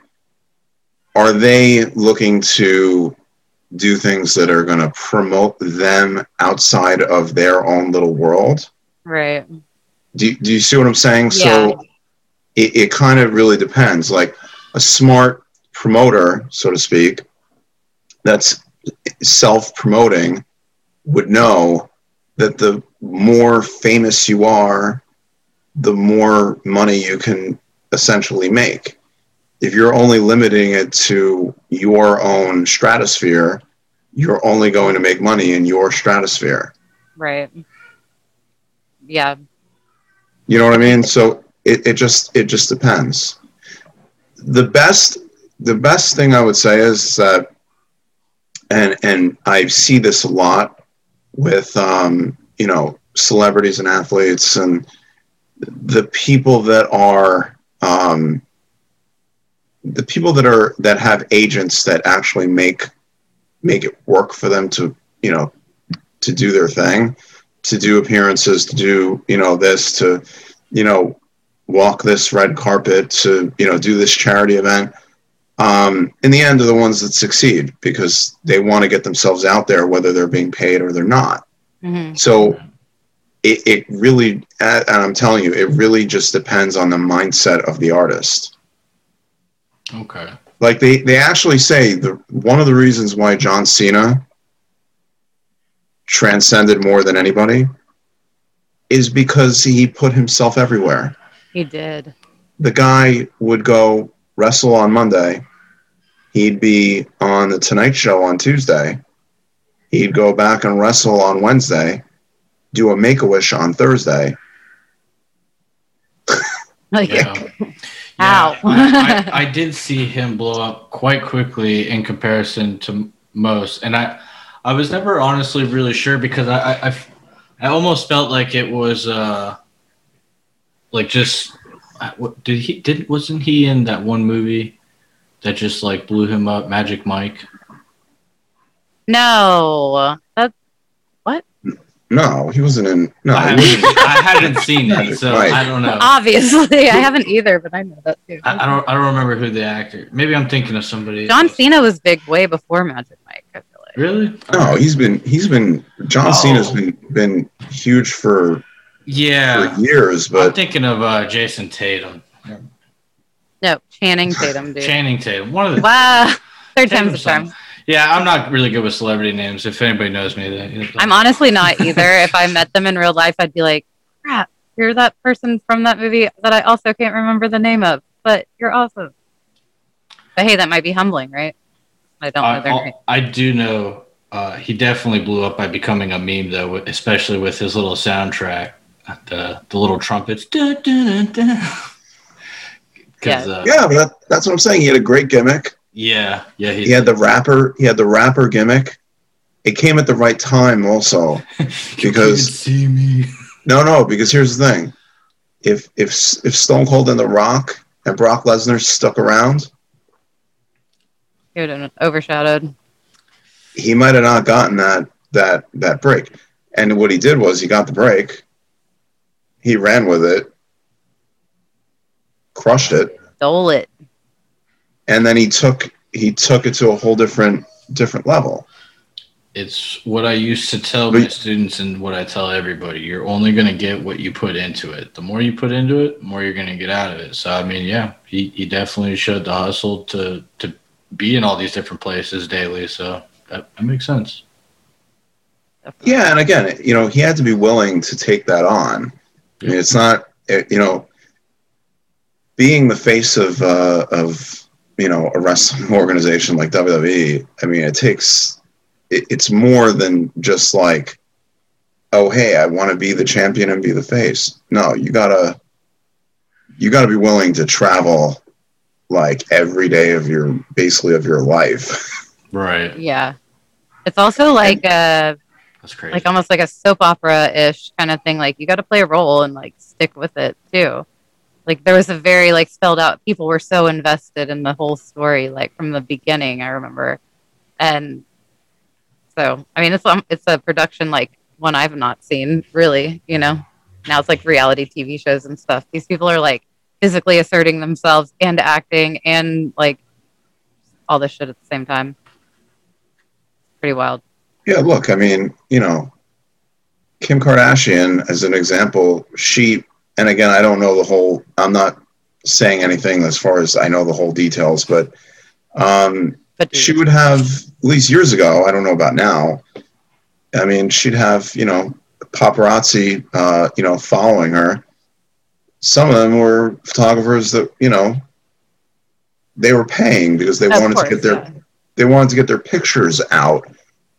are they looking to do things that are going to promote them outside of their own little world? right. Do, do you see what I'm saying? Yeah. So it, it kind of really depends. Like a smart promoter, so to speak, that's self promoting would know that the more famous you are, the more money you can essentially make. If you're only limiting it to your own stratosphere, you're only going to make money in your stratosphere. Right. Yeah. You know what I mean? So it, it just it just depends. The best the best thing I would say is that and and I see this a lot with um, you know celebrities and athletes and the people that are um, the people that are that have agents that actually make make it work for them to you know to do their thing to do appearances to do you know this to you know walk this red carpet to you know do this charity event um, in the end are the ones that succeed because they want to get themselves out there whether they're being paid or they're not. Hmm so it, it really and i'm telling you it really just depends on the mindset of the artist Okay. like they, they actually say the one of the reasons why john cena transcended more than anybody is because he put himself everywhere He did. the guy would go wrestle on Monday. He'd be on the Tonight Show on Tuesday. He'd go back and wrestle on Wednesday, do a Make a Wish on Thursday. Like, Yeah. I, I, I did see him blow up quite quickly in comparison to most, and I, I was never honestly really sure because i I almost felt like it was, uh, like just, uh, what did he did wasn't he in that one movie that just like blew him up? Magic Mike. No, that's No, he wasn't in. No, I, he wasn't. hadn't, I hadn't seen it, so Mike. I don't know. obviously I haven't either, but I know that too. I, I don't. I don't remember who the actor. Maybe I'm thinking of somebody. John else. Cena was big way before Magic Mike. I feel like. Really? No, he's been. He's been. John Oh. Cena's been been huge for Yeah. for years, but I'm thinking of uh, Jason Tatum. No, Channing Tatum, dude. Channing Tatum. One of the. Wow, third time's the Tatum's charm. On- Yeah, I'm not really good with celebrity names. If anybody knows me, then I'm honestly not either. if I met them in real life, I'd be like, crap, you're that person from that movie that I also can't remember the name of, but you're awesome. But hey, that might be humbling, right? I don't know their I, name. I do know uh, he definitely blew up by becoming a meme, though, especially with his little soundtrack, the the little trumpets. Da, da, da, da. 'Cause, Yeah. uh, yeah, but that, that's what I'm saying. He had a great gimmick. Yeah, yeah. He had the rapper. He had the rapper gimmick. It came at the right time, also. Because- see me. No, no, because here's the thing: if if if Stone Cold and The Rock and Brock Lesnar stuck around, He would have been overshadowed. he might have not gotten that that that break. And what he did was he got the break. He ran with it, crushed it, Stole it. And then he took he took it to a whole different different level. It's what I used to tell But- my students and what I tell everybody. You're only going to get what you put into it. The more you put into it, the more you're going to get out of it. So, I mean, yeah, he, he definitely showed the hustle to, to be in all these different places daily. So that, that makes sense. Yeah, and again, you know, he had to be willing to take that on. I mean, it's not, it, you know, being the face of uh, of you know a wrestling organization like WWE. I mean, it takes it, it's more than just like, oh, hey, I want to be the champion and be the face. No, you gotta you gotta be willing to travel like every day of your basically of your life. Right. Yeah. It's also like a That's crazy. like almost like a soap opera ish kind of thing. Like you got to play a role and like stick with it too. Like there was a very like spelled out. People were so invested in the whole story, like from the beginning. I remember, and so I mean, it's um, it's a production like one I've not seen really. You know, now it's like reality TV shows and stuff. These people are like physically asserting themselves and acting and like all this shit at the same time. Pretty wild. Yeah, look, I mean, you know, Kim Kardashian, as an example, she, and again, I don't know the whole, I'm not saying anything as far as I know the whole details, but um, But she would have, at least years ago, I don't know about now, I mean, she'd have, you know, paparazzi, uh, you know, following her. Some of them were photographers that, you know, they were paying because they Of wanted course, to get their yeah. they wanted to get their pictures out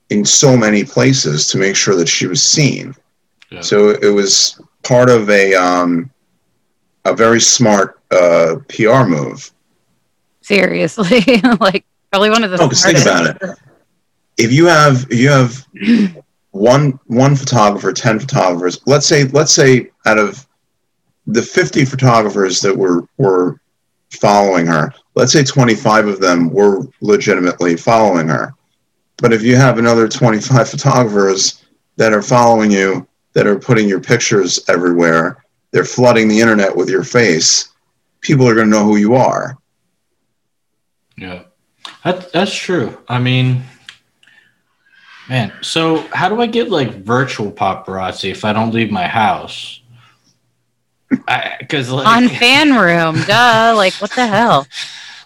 in so many places to make sure that she was seen. Yeah. So it was part of a um, a very smart uh, PR move. seriously like probably one of the No, 'cause think about it. If you have if you have one one photographer, ten photographers, let's say let's say out of the fifty photographers that were were following her, let's say twenty five of them were legitimately following her. But if you have another twenty five photographers that are following you, that are putting your pictures everywhere, they're flooding the internet with your face, people are going to know who you are. Yeah, that, that's true. I mean, man, so how do I get like virtual paparazzi if I don't leave my house? Because like, on fan room duh like what the hell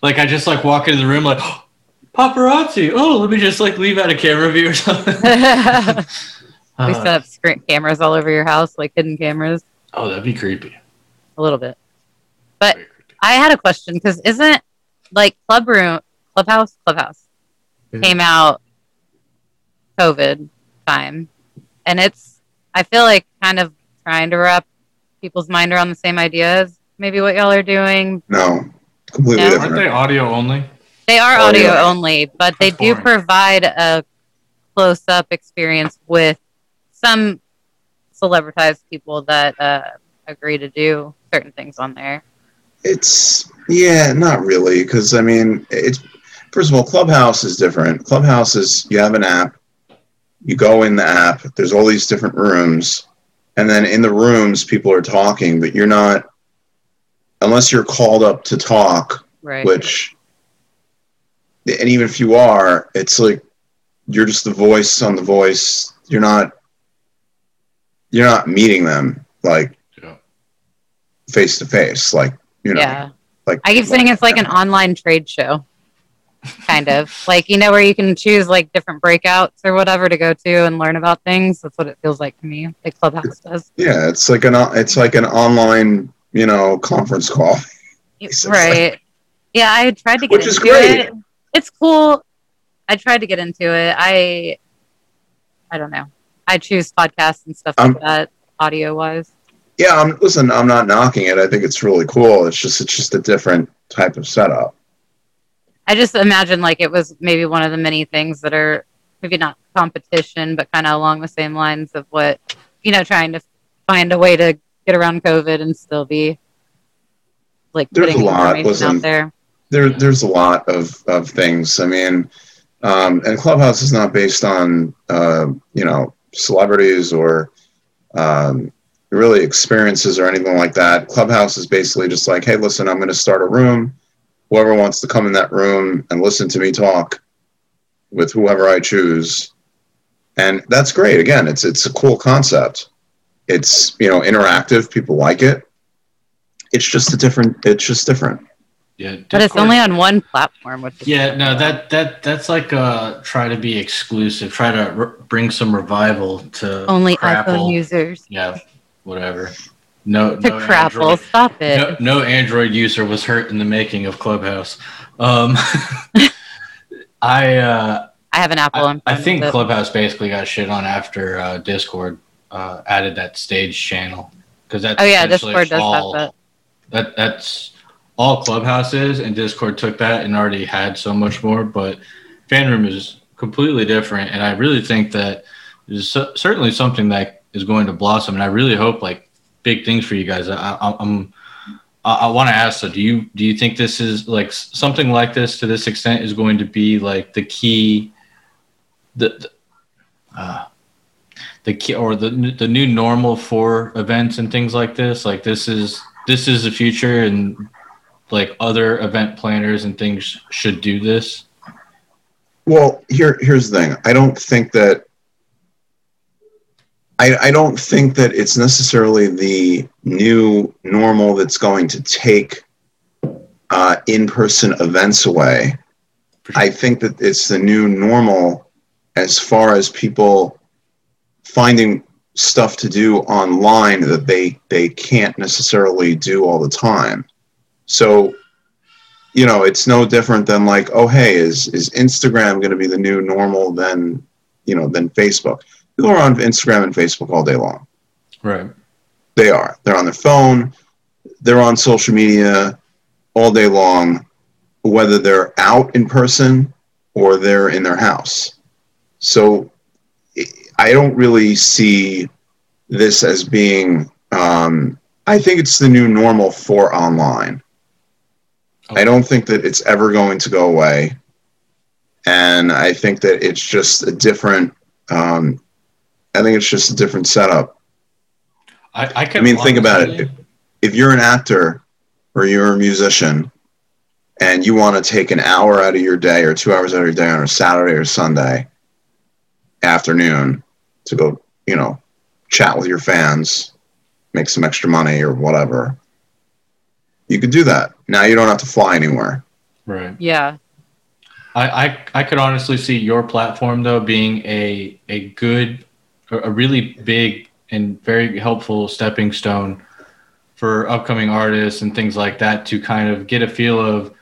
like I just like walk into the room like paparazzi. Oh, let me just like leave out a camera view or something. we set Uh, up screen cameras all over your house like hidden cameras oh, that'd be creepy. a little bit But- i had a question because isn't like club room clubhouse clubhouse Mhm. came out covid time and it's i feel like kind of trying to wrap people's mind around the same ideas maybe what y'all are doing No, completely No. different. Aren't they audio only? They are Oh, audio only, but they That's do provide a close up experience with some celebritized people that uh, agree to do certain things on there. It's yeah, not really, because I mean, it's first of all, Clubhouse is different. Clubhouse is you have an app, you go in the app. There's all these different rooms, and then in the rooms, people are talking, but you're not unless you're called up to talk, Right. which and even if you are, it's like you're just the voice on the voice. You're not you're not meeting them like face to face, like you know, yeah. like I keep saying it's like an online trade show. Kind of. like, you know, where you can choose like different breakouts or whatever to go to and learn about things. That's what it feels like to me. Like Clubhouse does. yeah, it's like an it's like an online you know conference call. It's like- right. yeah, I tried to get Which into is great. it. It's cool. I tried to get into it. I I don't know. I choose podcasts and stuff Um, like that, audio wise. Yeah, I'm listen. I'm not knocking it. I think it's really cool. It's just it's just a different type of setup. I just imagine like it was maybe one of the many things that are maybe not competition, but kind of along the same lines of what you know, trying to find a way to get around COVID and still be like There's a lot, listen. out there. There, there's a lot of, of things. I mean, um, and Clubhouse is not based on uh, you know celebrities or um, really experiences or anything like that. Clubhouse is basically just like, hey, listen, I'm going to start a room. Whoever wants to come in that room and listen to me talk with whoever I choose, and that's great. Again, it's it's a cool concept. It's you know interactive. People like it. It's just a different. It's just different. Yeah, But it's only on one platform, which Yeah, no, that that that's like uh try to be exclusive, try to r- bring some revival to only Crapple. iPhone users. Yeah, whatever. No, To no crapple. Android, Stop it. no, no Android user was hurt in the making of Clubhouse. Um, I uh, I have an Apple. I, I think. Clubhouse basically got shit on after uh, Discord uh, added that stage channel because that's Oh yeah, Discord does all- have that. that that's all clubhouses and Discord took that and already had so much more. But FanRoom is completely different, and I really think that is cer- certainly something that is going to blossom. And I really hope like big things for you guys. I, I'm I, I want to ask. So, do you do you think this is like something like this to this extent is going to be like the key, the, the uh, the key or the the new normal for events and things like this? Like this is this is the future, and like other event planners and things should do this. Well, here here's the thing. I don't think that I, I don't think that it's necessarily the new normal that's going to take uh, in-person events away. I think that it's the new normal as far as people finding stuff to do online that they they can't necessarily do all the time. So you know, it's no different than like, oh, hey, is is Instagram going to be the new normal than, you know, than Facebook? People are on Instagram and Facebook all day long. Right. They are. They're on their phone. They're on social media all day long, whether they're out in person or they're in their house. So I- I don't really see this as being. Um, I think it's the new normal for online. I don't think that it's ever going to go away. And I think that it's just a different, um, I think it's just a different setup. I, I, I mean, think about it. If, if you're an actor or you're a musician and you want to take an hour out of your day or two hours out of your day on a Saturday or Sunday afternoon to go, you know, chat with your fans, make some extra money or whatever, you could do that. Now you don't have to fly anywhere. Right. Yeah. I, I I could honestly see your platform though being a a good, a a really big and very helpful stepping stone for upcoming artists and things like that to kind of get a feel of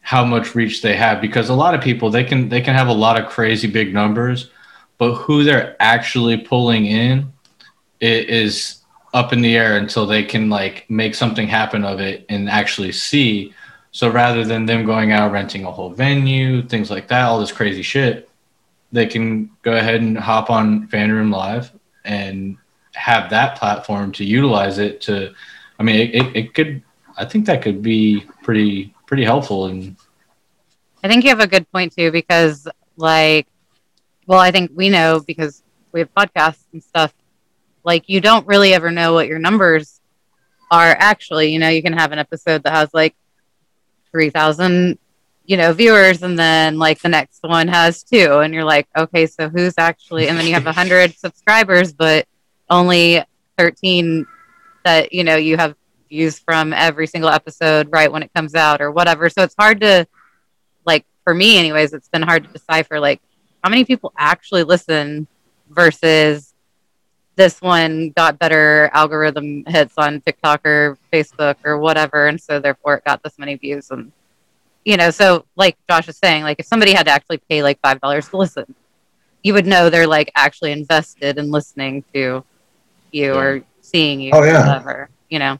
how much reach they have because a lot of people they can they can have a lot of crazy big numbers but who they're actually pulling in i- is up in the air until they can like make something happen of it and actually see so rather than them going out renting a whole venue, things like that, all this crazy shit, they can go ahead and hop on FanRoom Live and have that platform to utilize it to. I mean, it, it, it could. I think that could be pretty pretty helpful. And I think you have a good point too, because like, well, I think we know because we have podcasts and stuff. Like, you don't really ever know what your numbers are actually. You know, you can have an episode that has like three thousand, you know, viewers, and then like the next one has two, and you're like, okay, so who's actually? And then you have a hundred subscribers, but only thirteen that you know you have views from every single episode right when it comes out or whatever. So it's hard to like for me anyways, it's been hard to decipher like how many people actually listen versus this one got better algorithm hits on TikTok or Facebook or whatever, and so therefore it got this many views. And you know, so like Josh is saying, like if somebody had to actually pay like five dollars to listen, you would know they're like actually invested in listening to you or seeing you Oh, or yeah. whatever. You know.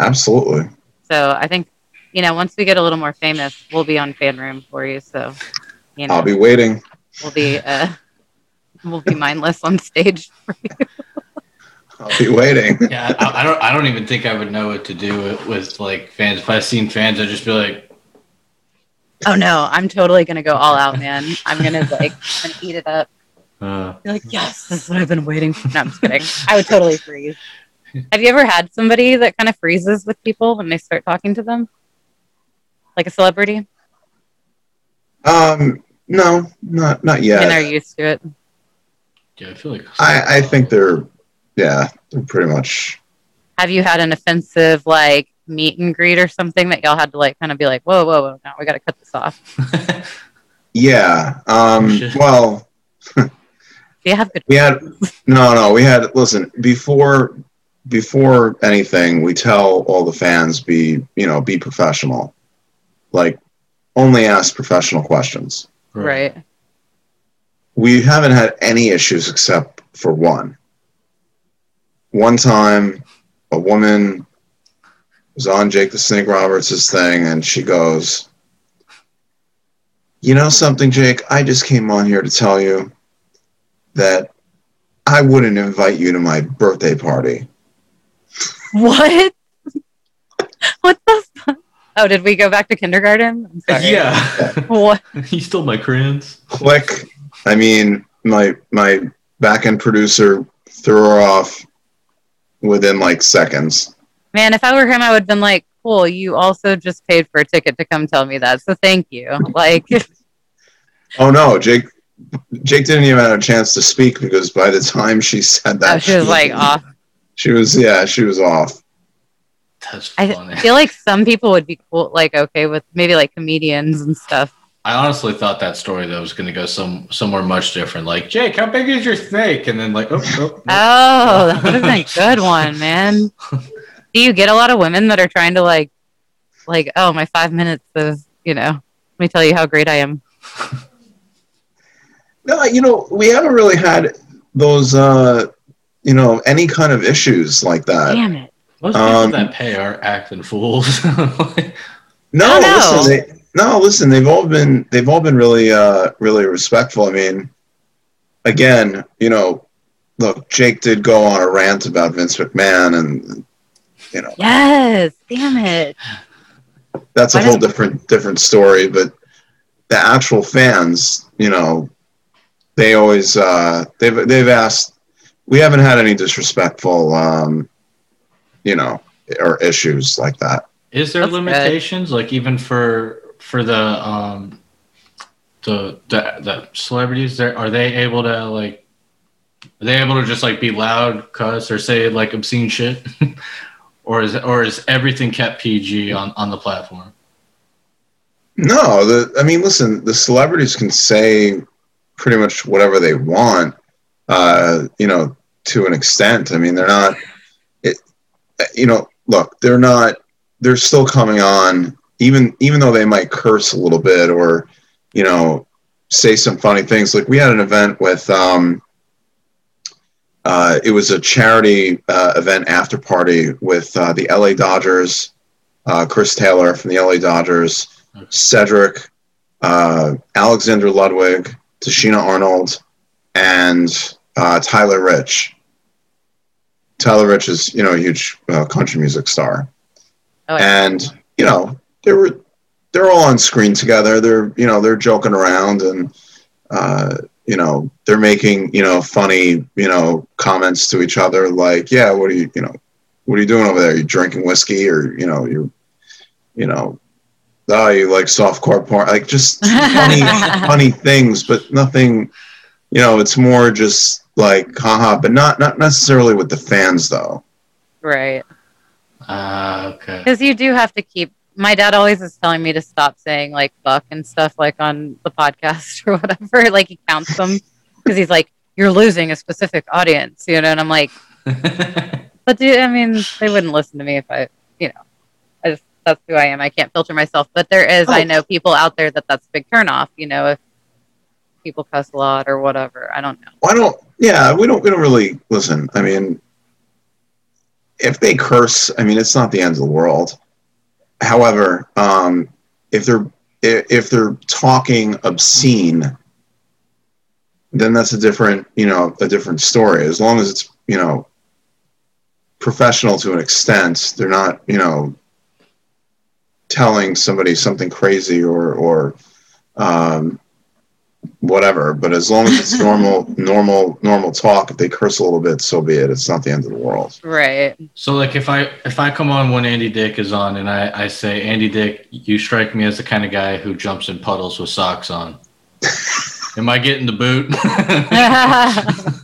Absolutely. So I think, you know, once we get a little more famous, we'll be on fan room for you. So, you know, I'll be waiting. we'll be uh, we'll be mindless on stage. I'll be waiting. yeah, I, I don't I don't even think I would know what to do with, with like fans. If I seen fans, I'd just be like, Oh no, I'm totally gonna go all out, man. I'm gonna like I'm gonna eat it up. uh, Be like, yes, this is what I've been waiting for. No, I'm just kidding. I would totally freeze. Have you ever had somebody that kind of freezes with people when they start talking to them, like a celebrity, Um, no, not not yet. and they're yet. used to it? yeah, I feel like I I think they're yeah pretty much Have you had an offensive like meet and greet or something that y'all had to like kind of be like, whoa, whoa, whoa, no, we got to cut this off? yeah. Um, well, Do you have good? we had no no we had listen before before anything we tell all the fans be you know be professional like only ask professional questions Right. we haven't had any issues except for one. One time, a woman was on Jake the Snake Roberts' thing, and she goes, You know something, Jake? I just came on here to tell you that I wouldn't invite you to my birthday party. What? what the fuck? Oh, did we go back to kindergarten? I'm sorry. yeah, What? you stole my crayons. Click. I mean, my my back end producer threw her off within like seconds. Man, if I were him, I would have been like, cool, you also just paid for a ticket to come tell me that. So thank you. Like, Oh no, Jake. Jake didn't even have a chance to speak because by the time she said that, oh, she was like off. She was yeah, she was off. That's I feel like some people would be cool, like, okay, with maybe like comedians and stuff. I honestly thought that story though was going to go some somewhere much different. Like Jake, how big is your snake? And then like, oh, oh, no. Oh, that would have been a good one, man. Do you get a lot of women that are trying to like, like, oh, my five minutes of, you know, let me tell you how great I am. No, you know, we haven't really had those uh you know, any kind of issues like that. Damn it. most people Um, that pay are acting fools. No, Oh, no. listen, they, no, listen, they've all been they've all been really uh really respectful. I mean, again, you know, look, Jake did go on a rant about Vince McMahon and you know, Yes. Damn it. that's a whole different different story, but the actual fans, you know, they always uh they've they've asked we haven't had any disrespectful um you know or issues like that. Is there That's good. limitations, like even for for the um the the, the celebrities? There are they able to like? Are they able to just like be loud, cuss, or say like obscene shit, or is or is everything kept PG on on the platform? No, the I mean, listen, the celebrities can say pretty much whatever they want, uh, you know, to an extent. I mean, they're not, it, you know, look, they're not, they're still coming on, even even though they might curse a little bit or, you know, say some funny things. Like we had an event with, um, uh, it was a charity uh, event after party with uh, the LA Dodgers, uh, Chris Taylor from the LA Dodgers. Cedric, uh, Alexander Ludwig, Tashina Arnold, and uh, Tyler Rich. Tyler Rich is, you know, a huge uh, country music star. Oh, yeah. and you know they were they're all on screen together. They're you know they're joking around and uh, you know they're making you know funny you know comments to each other like yeah what are you you know what are you doing over there? You drinking whiskey or you know you're you know oh you like softcore porn like just funny funny things but nothing you know it's more just like haha but not not necessarily with the fans though right. Ah, okay. Because you do have to keep. My dad always is telling me to stop saying like fuck and stuff like on the podcast or whatever. Like he counts them because he's like, you're losing a specific audience, you know. And I'm like, but dude, I mean, they wouldn't listen to me if I, you know, I just that's who I am. I can't filter myself. But there is, I Oh. know people out there that that's a big turnoff. You know, if people cuss a lot or whatever. I don't know. Why don't? Yeah, we don't. We don't really listen. I mean, if they curse, I mean, it's not the end of the world. However, um, if they're if they're talking obscene, then that's a different, you know, a different story. As long as it's, you know, professional to an extent, they're not, you know, telling somebody something crazy or or um, whatever. But as long as it's normal, normal, normal talk, if they curse a little bit, so be it. It's not the end of the world. Right. So like if I if I come on when Andy Dick is on and I, I say Andy Dick, you strike me as the kind of guy who jumps in puddles with socks on. Am I getting the boot?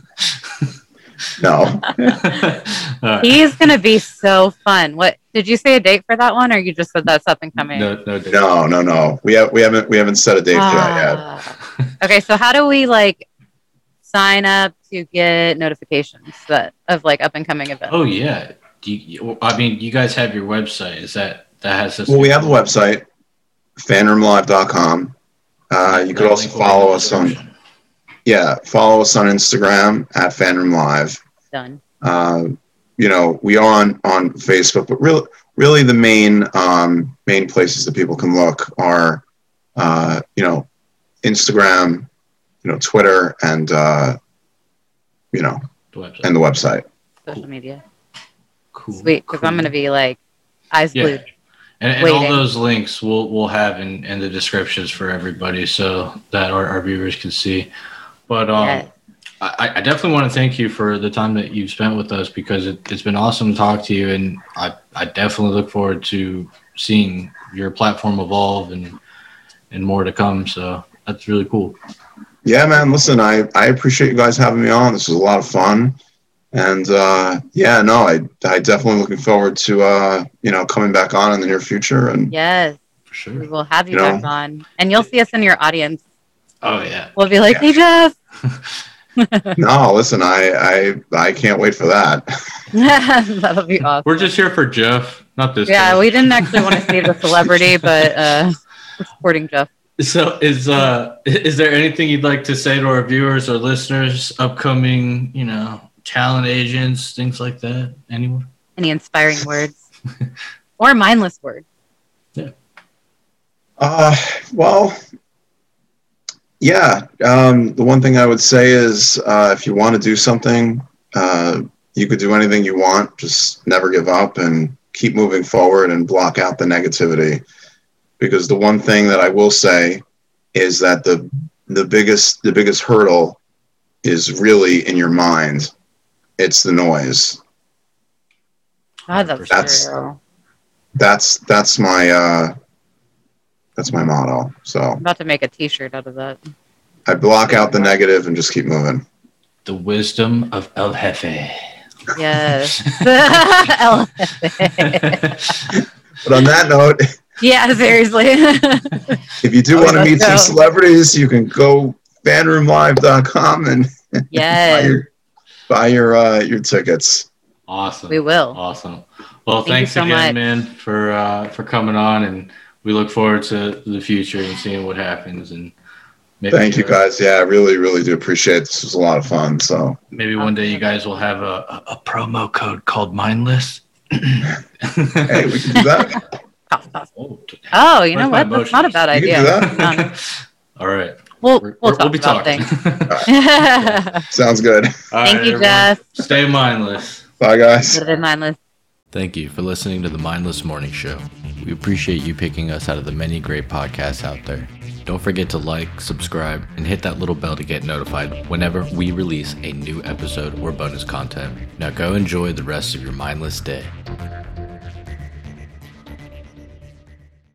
No, He's gonna be so fun. What did you say a date for that one, or you just said that's up and coming? No, no, Dick. no, no, no. We have we haven't we haven't set a date for that yet. Ah. okay, so how do we like sign up to get notifications that of like up and coming events? Oh yeah. Do you, I mean, you guys have your website. Is that that has this? Well, we have the website, fanroomlive.com. Uh, you could also follow us on yeah, follow us on Instagram at FanRoom Live. Done. Uh, you know, we are on on Facebook, but really, really the main um, main places that people can look are, uh, you know, Instagram, you know, Twitter, and uh, you know, The website. and the website. Social media. cool. Sweet, because I'm gonna be like eyes Yeah. glued. And, and all those links we'll we'll have in, in the descriptions for everybody so that our, our viewers can see. But um, Yeah. I, I definitely want to thank you for the time that you've spent with us because it, it's been awesome to talk to you, and I, I definitely look forward to seeing your platform evolve and and more to come. So that's really cool. Yeah, man. Listen, I I appreciate you guys having me on. This was a lot of fun, and uh, yeah, no, I I definitely looking forward to uh, you know coming back on in the near future. And Yes, For sure, we will have you You know. back on, and you'll see us in your audience. Oh yeah. We'll be like, hey Jeff. no, listen, I I I can't wait for that. That'll be awesome. We're just here for Jeff, not this. yeah, guy. we didn't actually want to see the celebrity, but uh, supporting Jeff. So is uh is there anything you'd like to say to our viewers or listeners, upcoming, you know, talent agents, things like that? Anyone? Any inspiring words or mindless words? Yeah. Uh, well, yeah. Um, the one thing I would say is, uh, if you want to do something, uh, you could do anything you want. Just never give up and keep moving forward and block out the negativity. Because the one thing that I will say is that the the biggest the biggest hurdle is really in your mind. It's the noise. God, that's, That's- true. That's that's my uh, that's my motto. So I'm about to make a T-shirt out of that. I block out the negative and just keep moving. The wisdom of El Jefe. Yes. El Jefe. but on that note, yeah, seriously. if you do Oh, want to let's meet some celebrities, you can go fanroomlive.com and buy your buy your uh, your tickets. awesome. we will. Awesome. Well, Thank thanks so again, much. man, for uh, for coming on, and we look forward to the future and seeing what happens. And maybe, Thank you guys. Yeah, I really, really do appreciate it. This was a lot of fun. So Maybe one day you guys will have a, a, a promo code called Mindless. hey, we can do that. Cough, cough. oh, Oh, you know what? my That's not a emotions? bad You can idea. do that. All right. we'll We're- we'll we're- talk be about talking. things. Sounds good. All Thank right, you, everyone. Jeff. Stay mindless. Bye, guys. Put it in mindless. Thank you for listening to the Mindless Morning Show. We appreciate you picking us out of the many great podcasts out there. Don't forget to like, subscribe, and hit that little bell to get notified whenever we release a new episode or bonus content. Now go enjoy the rest of your mindless day.